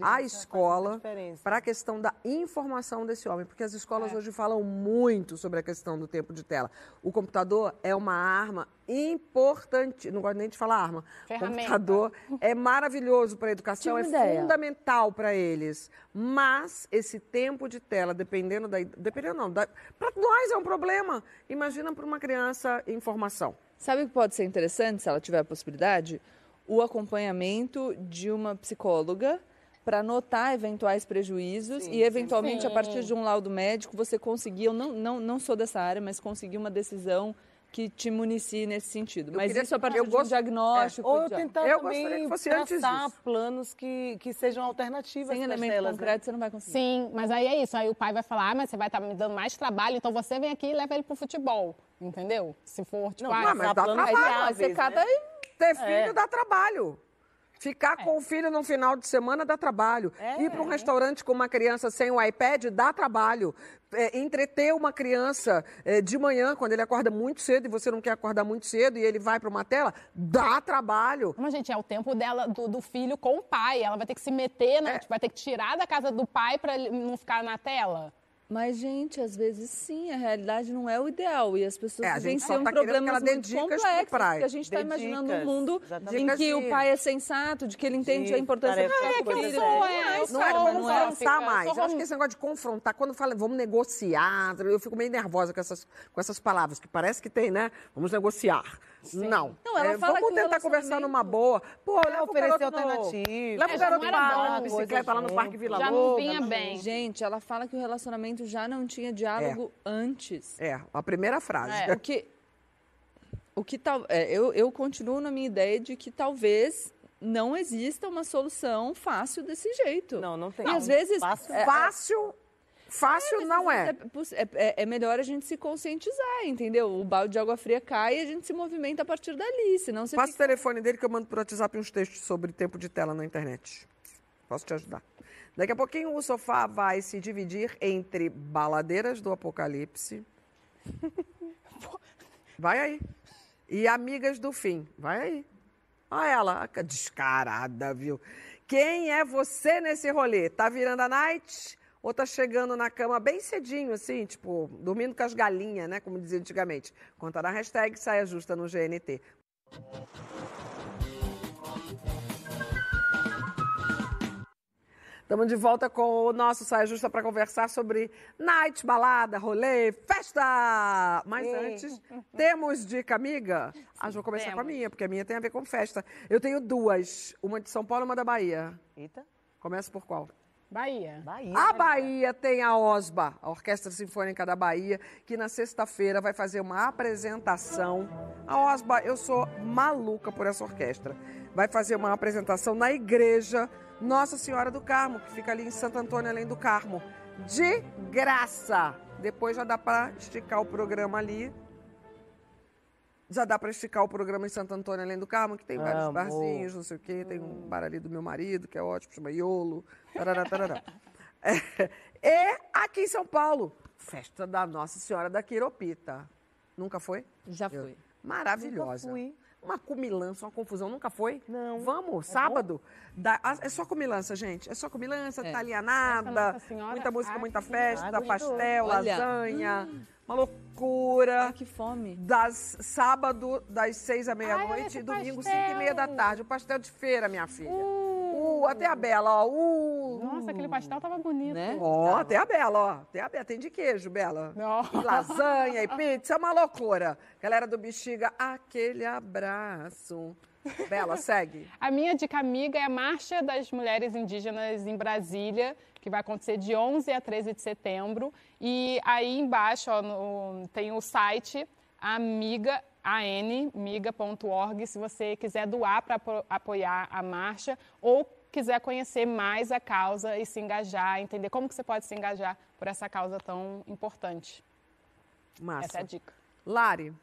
à escola para a questão da informação desse homem, porque as escolas hoje falam muito sobre a questão do tempo de tela. O computador é uma arma importante, não gosto nem de falar arma. Ferramenta. O computador é maravilhoso para a educação, é ideia. fundamental para eles. Mas esse tempo de tela, dependendo da, dependendo não, para nós é um problema. Imagina para uma criança em formação. Sabe o que pode ser interessante, se ela tiver a possibilidade? O acompanhamento de uma psicóloga para notar eventuais prejuízos e, eventualmente, a partir de um laudo médico, você conseguir, eu não, não, não sou dessa área, mas conseguir uma decisão que te municie nesse sentido. Mas queria- isso a partir eu de um gosto- diagnóstico. Ou eu tentar Eu também gostaria que fosse antes traçar planos que, que sejam alternativas Sem elemento elas. né? concreto, você não vai conseguir. Sim, mas aí é isso. Aí o pai vai falar, ah, mas você vai estar me dando mais trabalho, então você vem aqui e leva ele pro futebol. Entendeu? Se for, tipo, Não, ah, mas dá planos Aí, trabalho, não, aí você né? cata e Ter filho É. dá trabalho. Ficar com o filho no final de semana dá trabalho. É. Ir para um restaurante com uma criança sem o iPad dá trabalho. É, entreter uma criança é, de manhã, quando ele acorda muito cedo e você não quer acordar muito cedo e ele vai para uma tela, dá trabalho. Mas, gente, é o tempo dela, do, do filho com o pai. Ela vai ter que se meter, É. né? Tipo, vai ter que tirar da casa do pai pra ele não ficar na tela. Mas, gente, às vezes sim, a realidade não é o ideal. E as pessoas É, vivenciam tá querendo que problemas muito dicas pro complexos. Porque a gente está imaginando um mundo em que o pai é sensato, de que ele entende De a importância da É, que sou, é, eu Não é, romântica, confrontar mais. Eu acho que esse negócio de confrontar, quando fala, vamos negociar, eu fico meio nervosa com essas, com essas palavras, que parece que tem, né? Vamos negociar. Não. Não, ela É, fala vamos tentar conversar numa boa. Pô, leva o oferecer alternativas. Leva É, o já garoto não para bicicleta lá no coisa Parque Vila Já não vinha bem. Gente, ela fala que o relacionamento já não tinha diálogo antes. É, a primeira frase. É. O que, o que tal, é, eu, eu continuo na minha ideia de que talvez não exista uma solução fácil desse jeito. Não, não tem. E às vezes Fácil, é, Fácil, fácil mas não é. É, é- é melhor a gente se conscientizar, entendeu? O balde de água fria cai e a gente se movimenta a partir dali, senão você Passa o fica... telefone dele que eu mando por WhatsApp uns textos sobre tempo de tela na internet. Posso te ajudar. Daqui a pouquinho o sofá vai se dividir entre baladeiras do apocalipse. <laughs> Vai aí. E amigas do fim. Vai aí. Olha ela, descarada, viu? Quem é você nesse rolê? Tá virando a night? Ou tá chegando na cama bem cedinho, assim, tipo, dormindo com as galinhas, né? Como dizia antigamente. Conta na hashtag Saia Justa no GNT. Estamos de volta com o nosso Saia Justa para conversar sobre night, balada, rolê, festa! Mas antes, temos dica amiga? Ah, vou começar com a Temos. minha, porque a minha tem a ver com festa. Eu tenho duas, uma de São Paulo e uma da Bahia. Eita, Começa por qual? Bahia. Bahia. A Bahia tem a OSBA, a Orquestra Sinfônica da Bahia, que na sexta-feira vai fazer uma apresentação. A OSBA, eu sou maluca por essa orquestra. Vai fazer uma apresentação na igreja Nossa Senhora do Carmo, que fica ali em Santo Antônio, além do Carmo. De graça! Depois já dá para esticar o programa ali. Já dá para esticar o programa em Santo Antônio, além do Carmo, que tem vários Amor. barzinhos, não sei o quê. Tem um bar ali do meu marido, que é ótimo, chama Iolo. Tarará, tarará. <laughs> É, e aqui em São Paulo, festa da Nossa Senhora da Quiropita. Nunca foi? Já foi. Maravilhosa. Nunca fui. Uma comilança, uma confusão. Nunca foi? Não. Vamos, sábado. Da- é só comilança, gente. É só comilança, É. italianada, Senhora, muita música, muita festa, pastel, Olha. lasanha. Uma loucura. Ai, que fome. Das sábado, das seis à meia-noite e domingo, pastel. cinco e meia da tarde. O pastel de feira, minha filha. Uh, até a Bela, ó. Uh. Nossa, aquele pastel tava bonito. Né? Ó, até a Bela, ó. Até a Bela. Tem de queijo, Bela. Não. E lasanha e pizza, é uma loucura. Galera do Bexiga, aquele abraço. Bela, segue. A minha dica amiga é a Marcha das Mulheres Indígenas em Brasília, que vai acontecer de 11 a 13 de setembro. E aí embaixo ó, no- tem o site amiga, anmiga.org, se você quiser doar para apoiar a marcha ou quiser conhecer mais a causa e se engajar, entender como que você pode se engajar por essa causa tão importante. Massa. Essa é a dica. Lari,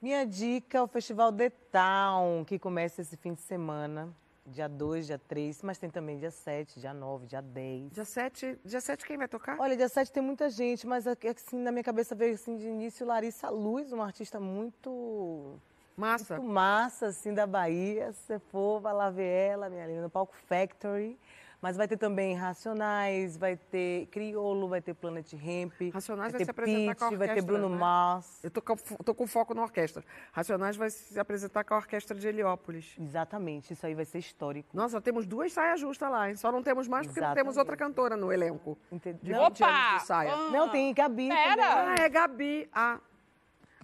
Minha dica é o Festival The Town, que começa esse fim de semana, dia 2, dia 3, mas tem também dia 7, dia 9, dia 10. dia 7, dia 7 quem vai tocar? Olha, dia 7 tem muita gente, mas assim, na minha cabeça veio assim, de início Larissa Luz, uma artista muito, Massa. muito massa, assim, da Bahia. Se você for, vai lá ver ela, minha linda, no palco Factory. Mas vai ter também Racionais, vai ter Criolo, vai ter Planet Hemp. Racionais vai vai se apresentar com a Pitty, vai ter orquestra, Bruno né? Mars. Eu tô com, tô com foco na orquestra. Racionais vai se apresentar com a orquestra de Heliópolis. Exatamente, isso aí vai ser histórico. Nossa, temos duas saias justas lá, hein? Só não temos mais porque não temos Exatamente. outra cantora no elenco. Entendeu? De Não, 20 anos de saia. Ah, Não, tem Gabi Pera! também. Ah, é Gabi. Ah,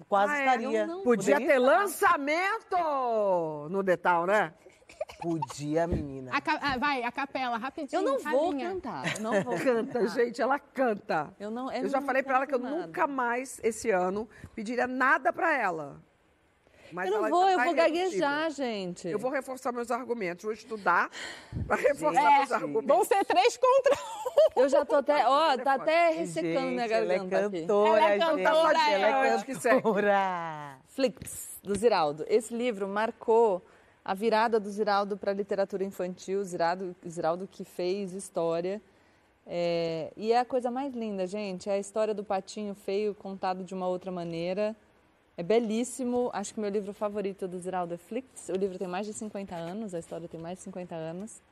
Quase Ah, é? estaria. Não, não. podia ter lançamento no Detal, né? Podia, menina. A ca- ah, vai, a capela, rapidinho. Eu não vou ralinha. cantar. Eu não vou Canta, cantar. gente, ela canta. Eu, não, Eu já não falei pra ela que eu nada. nunca mais, esse ano, pediria nada pra ela. Mas Eu não ela vou, eu tá vou gaguejar, gente. Eu vou reforçar meus argumentos, vou estudar pra reforçar É, meus argumentos. vão ser três contra um. Eu já tô até, ó, tá até ressecando minha Gente, ela é garganta aqui. cantora, Ela é gente. cantora, Ela é. cantora. Flix, do Ziraldo. Esse livro marcou a virada do Ziraldo para a literatura infantil, Ziraldo, Ziraldo que fez história. É, e é a coisa mais linda, gente. É a história do patinho feio contado de uma outra maneira. É belíssimo. Acho que meu livro favorito do Ziraldo é Flix. O livro tem mais de 50 anos, a história tem mais de 50 anos.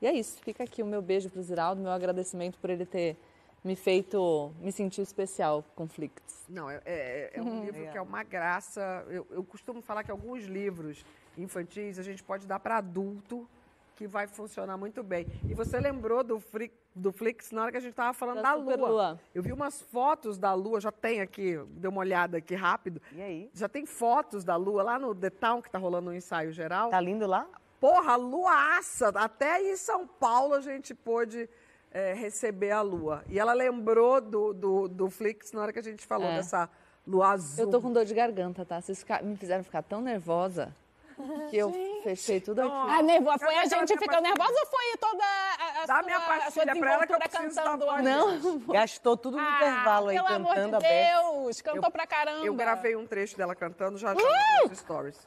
E é isso. Fica aqui o meu beijo para o Ziraldo, meu agradecimento por ele ter me feito me sentir especial com Flix. Não, é, é- é um <laughs> livro que é uma graça. Eu, eu costumo falar que alguns livros infantis a gente pode dar para adulto que vai funcionar muito bem. E você lembrou do, Fri- do Flix na hora que a gente estava falando Da da, lua. superlua. Eu vi umas fotos da lua, já tem aqui, dei uma olhada aqui rápido. E aí? Já tem fotos da lua lá no The Town, que está rolando um ensaio geral. Tá lindo lá? Porra, luaça! Até em São Paulo a gente pôde é, receber a lua. E ela lembrou do, do, do Flix na hora que a gente falou É. dessa lua azul. Eu tô com dor de garganta, tá? Vocês me fizeram ficar tão nervosa <laughs> que eu fechei tudo aqui. A nervosa, foi Cadê a gente ficando pastilha? nervosa ou foi toda a, a Dá sua, minha pastilha pra ela que eu cantando da. Não, <laughs> Gastou tudo no Ah, intervalo aí, pelo amor cantando de a beça. Deus, cantou pra caramba. Eu gravei um trecho dela cantando, já Uh! nos stories.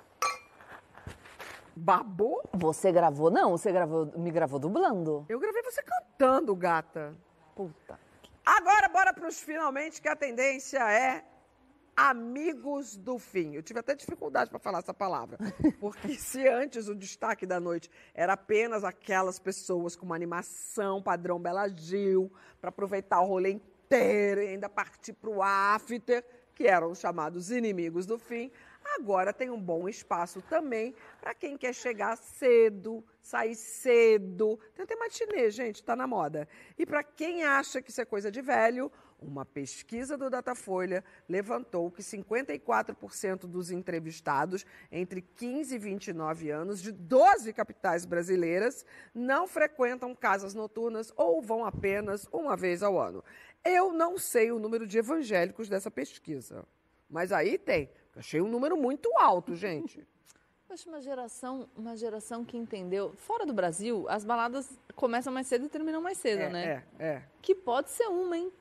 Babou? você gravou? Não, você gravou, me gravou dublando. Eu gravei você cantando, gata. Puta. Agora, bora para os finalmente, que a tendência é amigos do fim. Eu tive até dificuldade para falar essa palavra. <laughs> Porque se antes o destaque da noite era apenas aquelas pessoas com uma animação padrão Bela Gil, para aproveitar o rolê inteiro e ainda partir para o after, que eram os chamados inimigos do fim, agora tem um bom espaço também para quem quer chegar cedo, sair cedo. Tem até matinê, gente, tá na moda. E para quem acha que isso é coisa de velho, uma pesquisa do Datafolha levantou que 54% dos entrevistados entre 15 e 29 anos de 12 capitais brasileiras não frequentam casas noturnas ou vão apenas uma vez ao ano. Eu não sei o número de evangélicos dessa pesquisa, mas aí tem. Achei um número muito alto, gente. <laughs> Acho uma geração, uma geração que entendeu. Fora do Brasil, as baladas começam mais cedo e terminam mais cedo, É, né? é, é. Que pode ser uma, hein?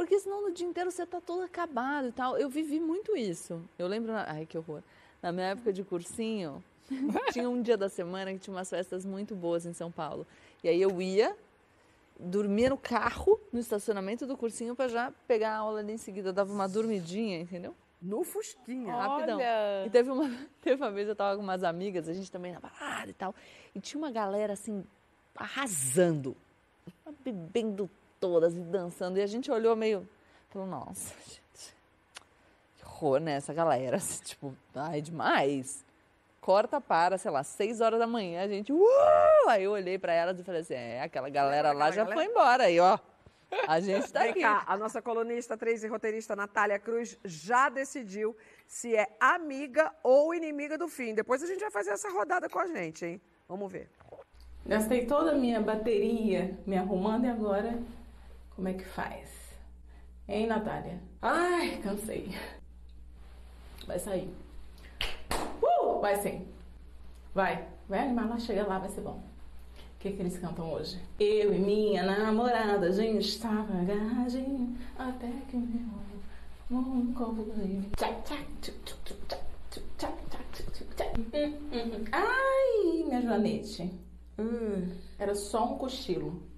Porque senão no dia inteiro você tá todo acabado e tal. Eu vivi muito isso. Eu lembro. Ai, que horror. Na minha época de cursinho, <laughs> tinha um dia da semana que tinha umas festas muito boas em São Paulo. E aí eu ia, dormia no carro, no estacionamento do cursinho, para já pegar a aula ali em seguida. Eu dava uma dormidinha, entendeu? No Fusquinha. Rapidão. Olha. E teve uma, <laughs> teve uma vez eu tava com umas amigas, a gente também na balada e tal, e tinha uma galera assim, arrasando, bebendo todas e dançando, e a gente olhou meio, falou, nossa, gente, que horror, né, essa galera, assim, tipo, ai, demais. Corta para, sei lá, 6 horas da manhã, a gente. Uh! Aí eu olhei pra elas e falei assim: é, aquela galera lá já galera? foi embora aí, ó. A gente tá Vem aqui. cá, a nossa colunista, atriz e roteirista Natália Cruz já decidiu se é amiga ou inimiga do fim. Depois a gente vai fazer essa rodada com a gente, hein? Vamos ver. Gastei toda a minha bateria me arrumando e agora como é que faz? Hein, Natália? Ai, cansei. Vai sair. Uh, vai sim. Vai. Vai animar lá, chega lá, vai ser bom. O que, que eles cantam hoje? Eu e minha namorada, a gente estava agarradinho até que o meu amor um copo de... Hum, hum, hum. Ai, minha Joanete. Hum, era só um cochilo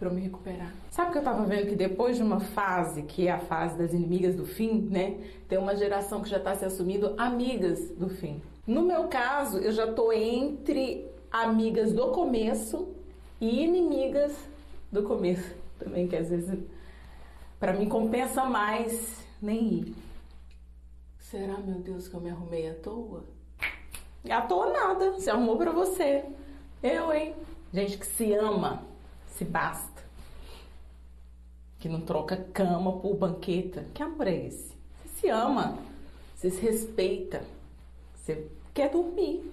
pra eu me recuperar. Sabe que eu tava vendo que depois de uma fase, que é a fase das inimigas do fim, né? Tem uma geração que já tá se assumindo amigas do fim. No meu caso, eu já tô entre amigas do começo e inimigas do começo. Também que às vezes para mim compensa mais nem ir. Será, meu Deus, que eu me arrumei à toa? À toa nada, se arrumou pra você. Eu, hein? Gente que se ama, se basta. Que não troca cama por banqueta. Que amor é esse? Você se ama, você se respeita, você quer dormir.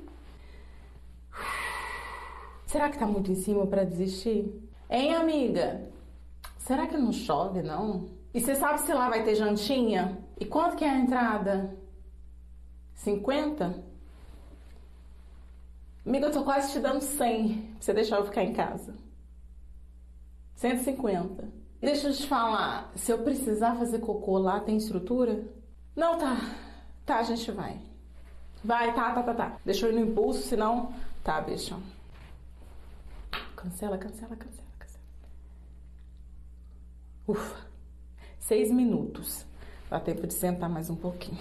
Será que tá muito em cima pra desistir? Hein, amiga? Será que não chove, não? E você sabe se lá vai ter jantinha? E quanto que é a entrada? 50? Amiga, eu tô quase te dando 100 pra você deixar eu ficar em casa. 150. Deixa eu te falar, se eu precisar fazer cocô lá, tem estrutura? Não, tá. Tá, a gente vai. Vai, tá, tá, tá, tá. Deixa eu ir no impulso, senão... Tá, bicho. Cancela, cancela, cancela, cancela. Ufa. Seis minutos. Dá tempo de sentar mais um pouquinho.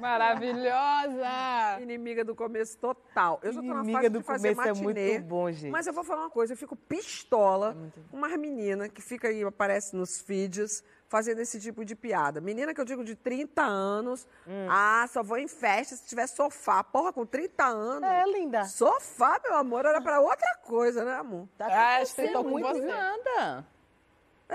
Maravilhosa! Inimiga do começo total. Eu já tô na Inimiga fase do de fazer começo é matinê. muito bom, gente. Mas eu vou falar uma coisa, eu fico pistola com uma menina que fica aí, aparece nos feeds, fazendo esse tipo de piada. Menina que eu digo de 30 anos, Hum. ah, só vou em festa se tiver sofá. Porra, com 30 anos. É, linda. Sofá, meu amor, era pra outra coisa, né, amor? Tá Ah, com você, tô com muito você. Nada.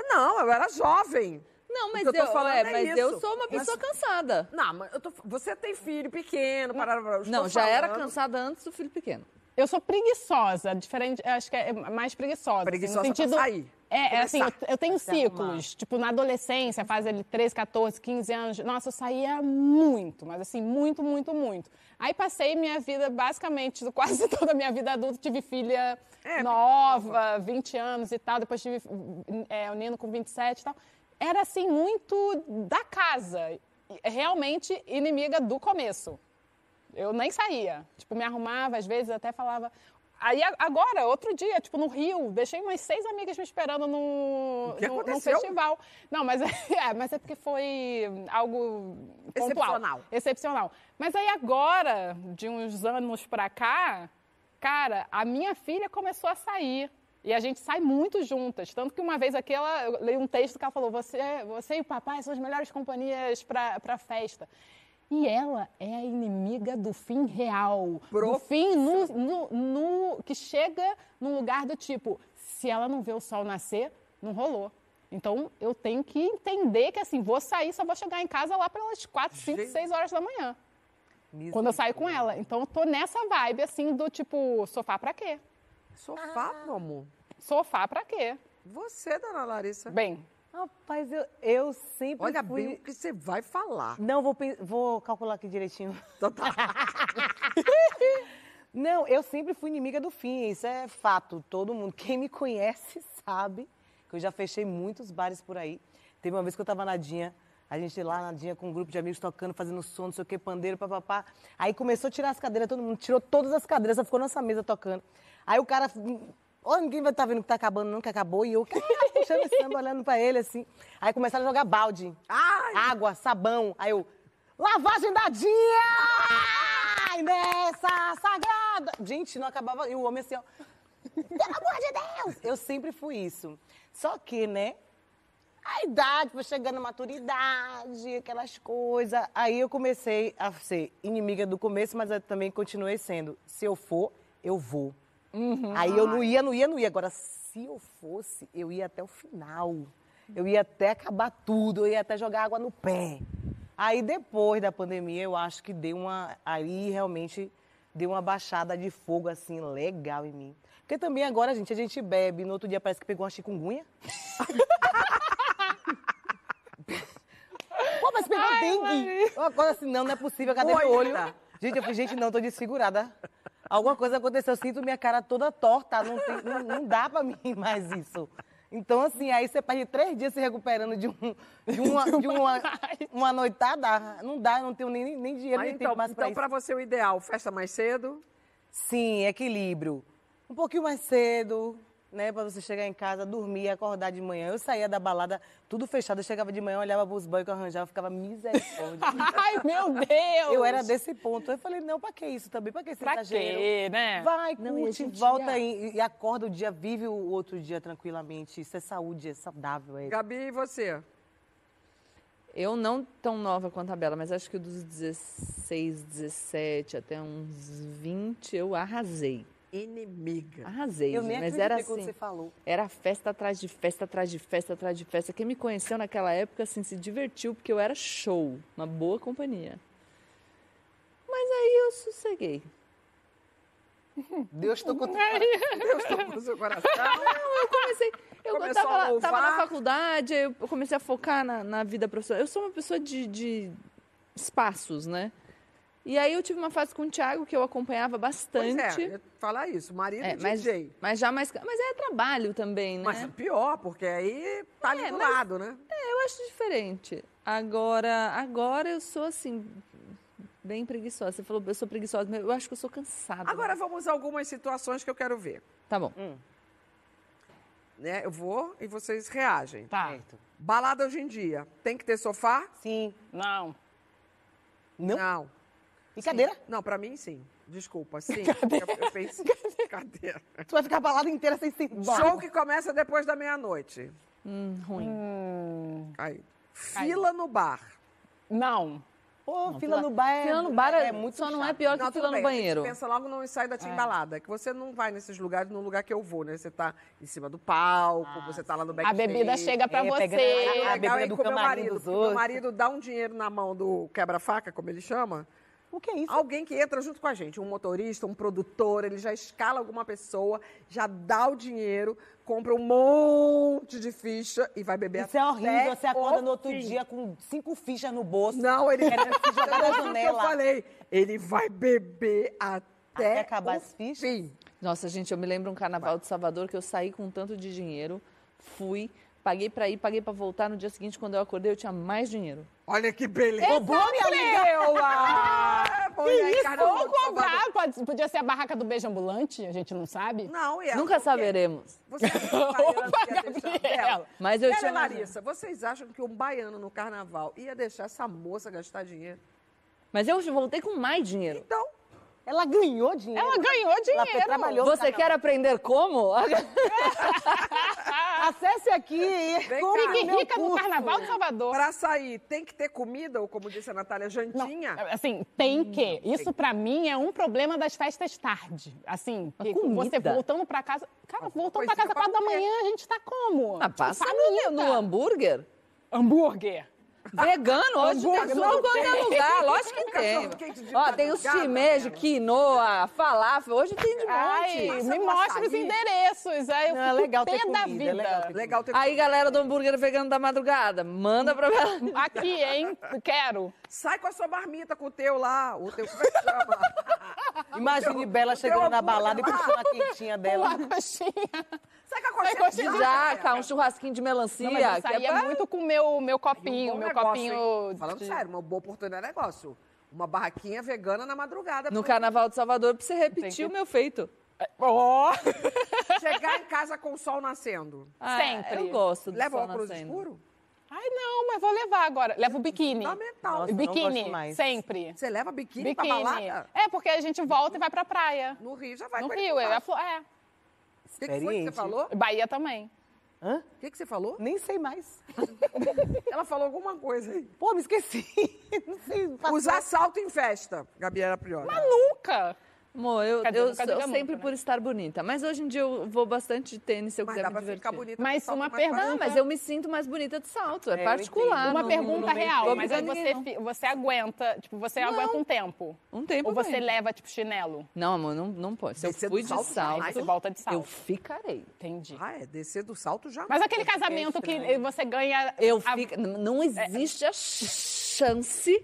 Não, eu era jovem. Não, mas eu eu, tô falando é, é mas eu sou uma pessoa cansada. Não, mas eu tô- você tem filho pequeno, eu estou Não, já era cansada antes do filho pequeno. Eu sou preguiçosa, diferente, acho que é mais preguiçosa. assim, Preguiçosa no sentido, pra sair. É, é assim, eu, eu tenho ciclos. Tipo, na adolescência, fase ali 13, 14, 15 anos. Nossa, eu saía muito, mas assim, muito, muito, muito. Aí passei minha vida, basicamente, quase <laughs> toda a minha vida adulta, tive filha É, nova, 20 anos e tal. Depois tive é, o Nino com 27 e tal. Era assim, muito da casa. Realmente inimiga do começo. Eu nem saía. Tipo, me arrumava, às vezes até falava. Aí agora, outro dia, tipo, no Rio, deixei umas seis amigas me esperando no, no, no festival. Não, mas <laughs> é, mas é porque foi algo pontual. Excepcional. Excepcional. Mas aí agora, de uns anos pra cá, cara, a minha filha começou a sair. E a gente sai muito juntas. Tanto que uma vez aqui ela, eu li um texto que ela falou: você, você e o papai são as melhores companhias pra, pra festa. E ela é a inimiga do fim real. Do fim no, no- no- que chega num lugar do tipo: se ela não vê o sol nascer, não rolou. Então eu tenho que entender que assim, vou sair, só vou chegar em casa lá pelas 4, 5, 6 horas da manhã. Quando eu saio com ela. Então eu tô nessa vibe assim do tipo, sofá pra quê? Sofá, meu amor. Sofá pra quê? Você, dona Larissa. Bem, Rapaz, eu, eu sempre Olha fui... bem o que você vai falar. Não, vou, vou calcular aqui direitinho. Então tá. <laughs> Não, eu sempre fui inimiga do fim, isso é fato. Todo mundo, quem me conhece <laughs> sabe que eu já fechei muitos bares por aí. Teve uma vez que eu tava na Dinha, a gente lá na Dinha com um grupo de amigos tocando, fazendo som, não sei o que, pandeiro, papapá. Aí começou a tirar as cadeiras, todo mundo tirou todas as cadeiras, só ficou nossa mesa tocando. Aí o cara, olha, ninguém vai estar vendo que tá acabando, não, que acabou. E eu, "Ah", puxando esse samba, olhando pra ele assim. Aí começaram a jogar balde, água, sabão. Aí eu, lavagem da! Ai, nessa sagrada! Gente, não acabava. E o homem assim, ó. Pelo amor de Deus! Eu sempre fui isso. Só que, né? A idade, foi chegando a maturidade, aquelas coisas. Aí eu comecei a ser inimiga do começo, mas eu também continuei sendo. Se eu for, eu vou. Aí eu não ia, não ia, não ia. Agora, se eu fosse, eu ia até o final. Eu ia até acabar tudo, eu ia até jogar água no pé. Aí depois da pandemia, eu acho que deu uma. Aí realmente deu uma baixada de fogo, assim, legal em mim. Porque também agora, gente, a gente bebe, no outro dia parece que pegou uma chikungunya. <laughs> Pô, mas pegou dengue. Uma coisa assim, não, não é possível, cadê meu olho? Gente, eu falei, gente, não, tô desfigurada. Alguma coisa aconteceu, eu sinto minha cara toda torta, não, tem- não, não dá pra mim <laughs> mais isso. Então, assim, aí você perde três dias se recuperando de, um, de, uma, <laughs> de uma, uma noitada, não dá, não tenho nem, nem dinheiro, Mas nem então, tempo mais pra então para você, o ideal, festa mais cedo? Sim, equilíbrio. Um pouquinho mais cedo, né? Pra você chegar em casa, dormir, acordar de manhã. Eu saía da balada, tudo fechado. Eu chegava de manhã, olhava pros banhos que eu arranjava, ficava misericórdia. <laughs> Ai, meu Deus! eu era desse ponto. Eu falei, não, pra que isso também? Pra que esse Pra exagero? quê, né? Vai, Não, curte, volta ia- e, e acorda o dia, vive o outro dia tranquilamente. Isso é saúde, é saudável. É... Gabi, e você? Eu não tão nova quanto a Bela, mas acho que dos 16, 17 até uns 20 eu arrasei. Inimiga. Arrasei, Eu nem mas era quando assim. você falou. Era festa atrás de festa, atrás de festa, atrás de festa. Quem me conheceu naquela época, assim, se divertiu, porque eu era show, uma boa companhia. Mas aí eu sosseguei. Deus tocou Deus tocou no seu coração. Eu comecei, eu Começou tava, a lá- tava na faculdade, eu comecei a focar na, na vida profissional. Eu sou uma pessoa de, de espaços, né? E aí eu tive uma fase com o Thiago que eu acompanhava Pois bastante. é, eu ia falar isso. Marido É, mas, DJ. mas já mais. Mas é trabalho também, né? Mas é pior, porque aí tá ali É, do lado, né? É, eu acho diferente. Agora, agora eu sou assim, bem preguiçosa. Você falou, eu sou preguiçosa, mas eu acho que eu sou cansada. Agora vamos a algumas situações que eu quero ver. Tá bom. Né? Eu vou e vocês reagem. Tá. Certo. Balada hoje em dia, tem que ter sofá? Sim. Não. Não? Não. E cadeira? Não, pra mim sim. Desculpa, sim. Eu, eu pensei. Cadeira. Tu vai ficar a balada inteira sem sentar. Show que começa depois da meia-noite. Hum, ruim. Aí. Fila no bar. Não. Pô, fila no bar é, Fila no bar é muito só não é chato. pior que Não, fila tudo no bem, a gente banheiro. pensa logo no ensaio da timbalada, que você não vai nesses lugares no lugar que eu vou, né? Você tá em cima do palco, você tá lá no A backstage. bebida chega pra É, você. pegando a- É a legal bebida aí do com meu camarim marido, dos meu marido dá um dinheiro na mão do quebra-faca, como ele chama. O que é isso? Alguém que entra junto com a gente, um motorista, um produtor, ele já escala alguma pessoa, já dá o dinheiro, compra um monte de ficha e vai beber Isso é horrível. Você acorda no outro fim. dia com cinco fichas no bolso. Não, ele Querendo <laughs> se jogar Não, janela. Eu falei, ele vai beber até, Até acabar o as fichas? Fim. Nossa, gente, eu me lembro um carnaval de Salvador que eu saí com tanto de dinheiro, fui, paguei pra ir, paguei pra voltar. No dia seguinte, quando eu acordei, eu tinha mais dinheiro. Olha que beleza. Ô, boa, minha amiga! <laughs> Bom, e aí, carnaval Ou comprar, pode- podia ser a barraca do beijo ambulante, a gente não sabe. Não, e ela, Nunca saberemos. <laughs> Opa, Gabriela. dela? Mas eu e mais Larissa, vocês acham que um baiano no carnaval ia deixar essa moça gastar dinheiro? Mas eu voltei com mais dinheiro. Então, Ela ganhou dinheiro. Ela ganhou Ela dinheiro. trabalhou. no Você quer aprender como? <laughs> Acesse aqui e. Fique rica no curso. Carnaval de Salvador. para sair, tem que ter comida, ou como disse a Natália, jantinha? Assim, tem que. Isso pra mim é um problema das festas tarde. Assim, que você voltando pra casa. Cara, voltando pra casa pra quatro da manhã, a gente tá como? Ah, passa no, no hambúrguer. Hambúrguer. Vegano, hoje tem Hambúrguer, tudo tem. lugar. Lógico que tem. Ó, tem os madrugada, shimeji, cara. quinoa, falafel. Hoje tem de Ai, monte. me um mostra os endereços. Aí eu Não, é fico legal ter pé da comida, é vida. legal ter Legal ter Aí, galera do hambúrguer vegano da madrugada, manda pra Aqui, hein? Quero. Sai com a sua marmita, com o teu lá, o teu, como é que chama? Imagine Bela chegando na balada e puxando a quentinha dela. Uma coxinha. Sai com a Sai coxinha. coxinha. jaca, um churrasquinho de melancia. Não, mas aí é é pra- muito com o meu, meu um copinho, bom meu negócio, copinho. hein? Falando de- sério, uma boa oportunidade é negócio. Uma barraquinha vegana na madrugada. No pra Carnaval de Salvador, pra você repetir o meu feito. Ó, <laughs> Chegar em casa com o sol nascendo. Ah, Sempre. Eu gosto do Leva o sol óculos nascendo. escuro? Ai, não, mas vou levar agora. Levo o biquíni. Fundamental. Nossa, não biquíni, gosto mais. sempre. Você leva biquíni, pra Biquíni. balada? É, porque a gente volta e vai pra praia. No Rio já vai No Rio, eu é. O que, que foi que você falou? Bahia também. Hã? O que, que você falou? Nem sei mais. <laughs> Ela falou alguma coisa aí. Pô, me esqueci. <laughs> Não sei. passou. Usar salto em festa, Gabriela Priori. Nunca! Amor, eu, eu sou diga sempre nunca, por estar bonita. Mas hoje em dia eu vou bastante de tênis se eu Mas quiser dá me pra divertir. ficar bonita. Mas uma pergunta- Não, mas eu me sinto mais bonita de salto. É, É, eu particular. Uma não- pergunta não real, mas aí você, não. você aguenta, tipo, você aguenta um tempo. Um tempo Ou você bem. leva, tipo, chinelo. Não, amor, não, não pode. Se eu Descer do fui de salto, salto, Aí você volta de eu salto. ficarei. Entendi. Ah, é, descer do salto já. Mas aquele casamento que você ganha... Eu a- fico... Não existe a chance...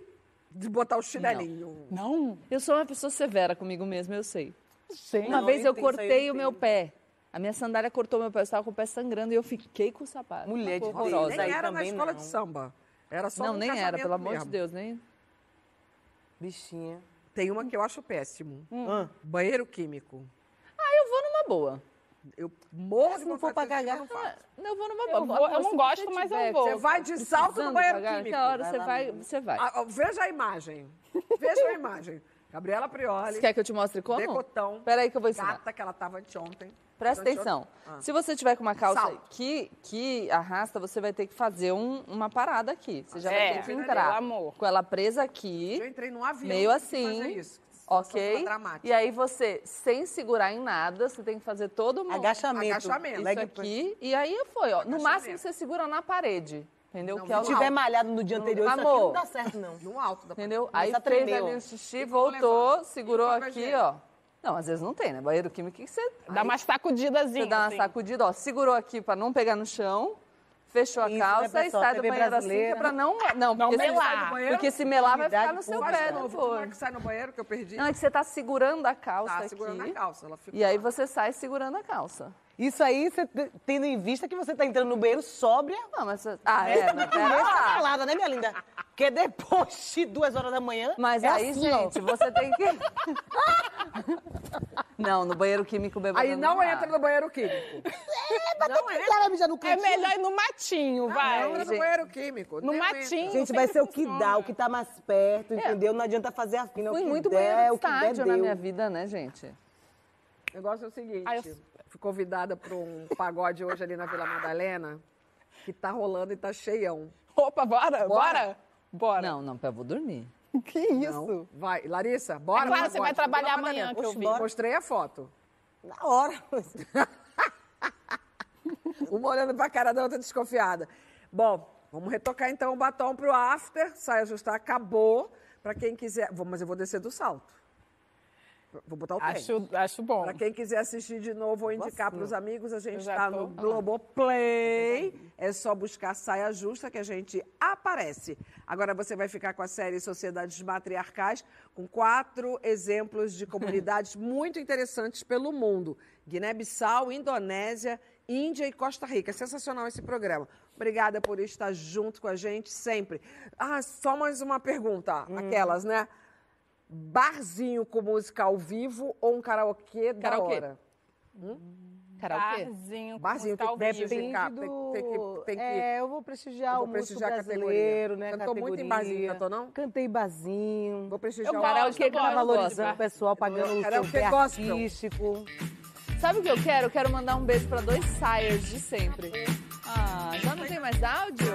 De botar o chinelinho. Não? Eu sou uma pessoa severa comigo mesma, eu sei. Sim. Uma Não, vez eu cortei o meu pé. A minha sandália cortou meu pé, eu estava com o pé sangrando e eu fiquei com o sapato. Mulher de horrorosa. Nem era na escola não. de samba. Era só Não, num nem era, pelo amor de mesmo. Deus, nem. Bichinha. Tem uma que eu acho péssimo. Hã? Banheiro químico. Ah, eu vou numa boa. Eu morro Se não for pra cagar, eu não faço. Eu vou numa Eu vou- eu não gosto, mas eu tiver- vou. Você vai de salto no banheiro pagar, químico. Que hora Vai você vai, mesmo. você vai. Ah, ah, veja a imagem. Veja a imagem. Gabriela Prioli, Você quer que eu te mostre como? decotão, Peraí que eu vou ensinar. gata que ela tava anteontem. Presta Anteontem. atenção. Ah. Se você tiver com uma calça Salto. que, que arrasta, você vai ter que fazer um- uma parada aqui. Você já É, vai ter que pelo entrar amor. com ela presa aqui, Eu entrei num avião. meio assim, fazer isso. Ok? dramática. E aí você, sem segurar em nada, você tem que fazer todo mundo Agachamento. Agachamento. isso aqui. E aí foi, ó. No máximo você segura na parede, entendeu? Não, que é o Se tiver malhado no dia anterior, isso aqui Amor. não dá certo, não. No alto da Entendeu? Aí a fez ali ó. o xixi, voltou, segurou aqui, ó. Não, às vezes não tem, né? Banheiro químico, o que você... Dá uma sacudidazinha, Você dá uma assim. sacudida, ó. Segurou aqui pra não pegar no chão, fechou a Isso, calça né, e sai do TV banheiro assim, que é brasileira. pra não... Não, Não porque melar. Porque se melar vai ficar no seu pública. pé novo. Como é que sai no banheiro que eu perdi? Não, é que você tá segurando a calça tá aqui. segurando a calça. Ela fica E aí você sai segurando a calça. Isso aí, você te- tendo em vista que você tá entrando no banheiro sóbria. Não, mas... você- Ah, é, pera Essa lá. pelada, né, minha linda? Porque depois de duas horas da manhã. Mas é aí, assim, ó. gente, você tem que... <laughs> Não, no banheiro químico bêbado Aí não entra no banheiro químico. Não é? Ela mija no É melhor ir no matinho, vai. Não entra no banheiro químico. No Não matinho. Gente, vai ser o que dá, o que tá mais perto, entendeu? Não adianta fazer a fina. Fui o que muito der, banheiro de o que der, estádio na minha vida, né, gente? O negócio é o seguinte. Aí eu- Fui convidada para um pagode hoje ali na Vila Madalena, que tá rolando e tá cheião. Opa, bora? Bora? Bora? Bora. Não, não, eu vou dormir. <laughs> Que isso? Não. Vai, Larissa, bora. É claro, você vai trabalhar Madalena. amanhã, que eu vi. bora. Mostrei a foto. Na hora. <laughs> Uma olhando pra cara da outra desconfiada. Bom, vamos retocar então o batom pro after. Saia ajustar, acabou. Pra quem quiser. Mas eu vou descer do salto. Vou botar o tênis. Acho, acho bom. Para quem quiser assistir de novo ou indicar para os amigos, a gente está tô. no Globoplay. É só buscar Saia Justa que a gente aparece. Agora você vai ficar com a série Sociedades Matriarcais, com quatro exemplos de comunidades <laughs> muito interessantes pelo mundo. Guiné-Bissau, Indonésia, Índia e Costa Rica. É sensacional esse programa. Obrigada por estar junto com a gente sempre. Ah, só mais uma pergunta. Aquelas, né? Barzinho com música ao vivo ou um karaokê da Karaokê. hora? Karaokê? Barzinho, com Barzinho, música ao tem Depende tem- tem que- tem que- É, eu vou prestigiar Eu vou o músico prestigiar categoria. brasileiro, né? Cantou muito em barzinho, cantou não? Cantei barzinho. Vou prestigiar Eu o Karaokê que gosto. Valorizando o pessoal, pagando o Karaokê seu artístico. Sabe o que eu quero? Eu quero mandar um beijo pra dois sires de sempre. Ah, já não tem mais áudio?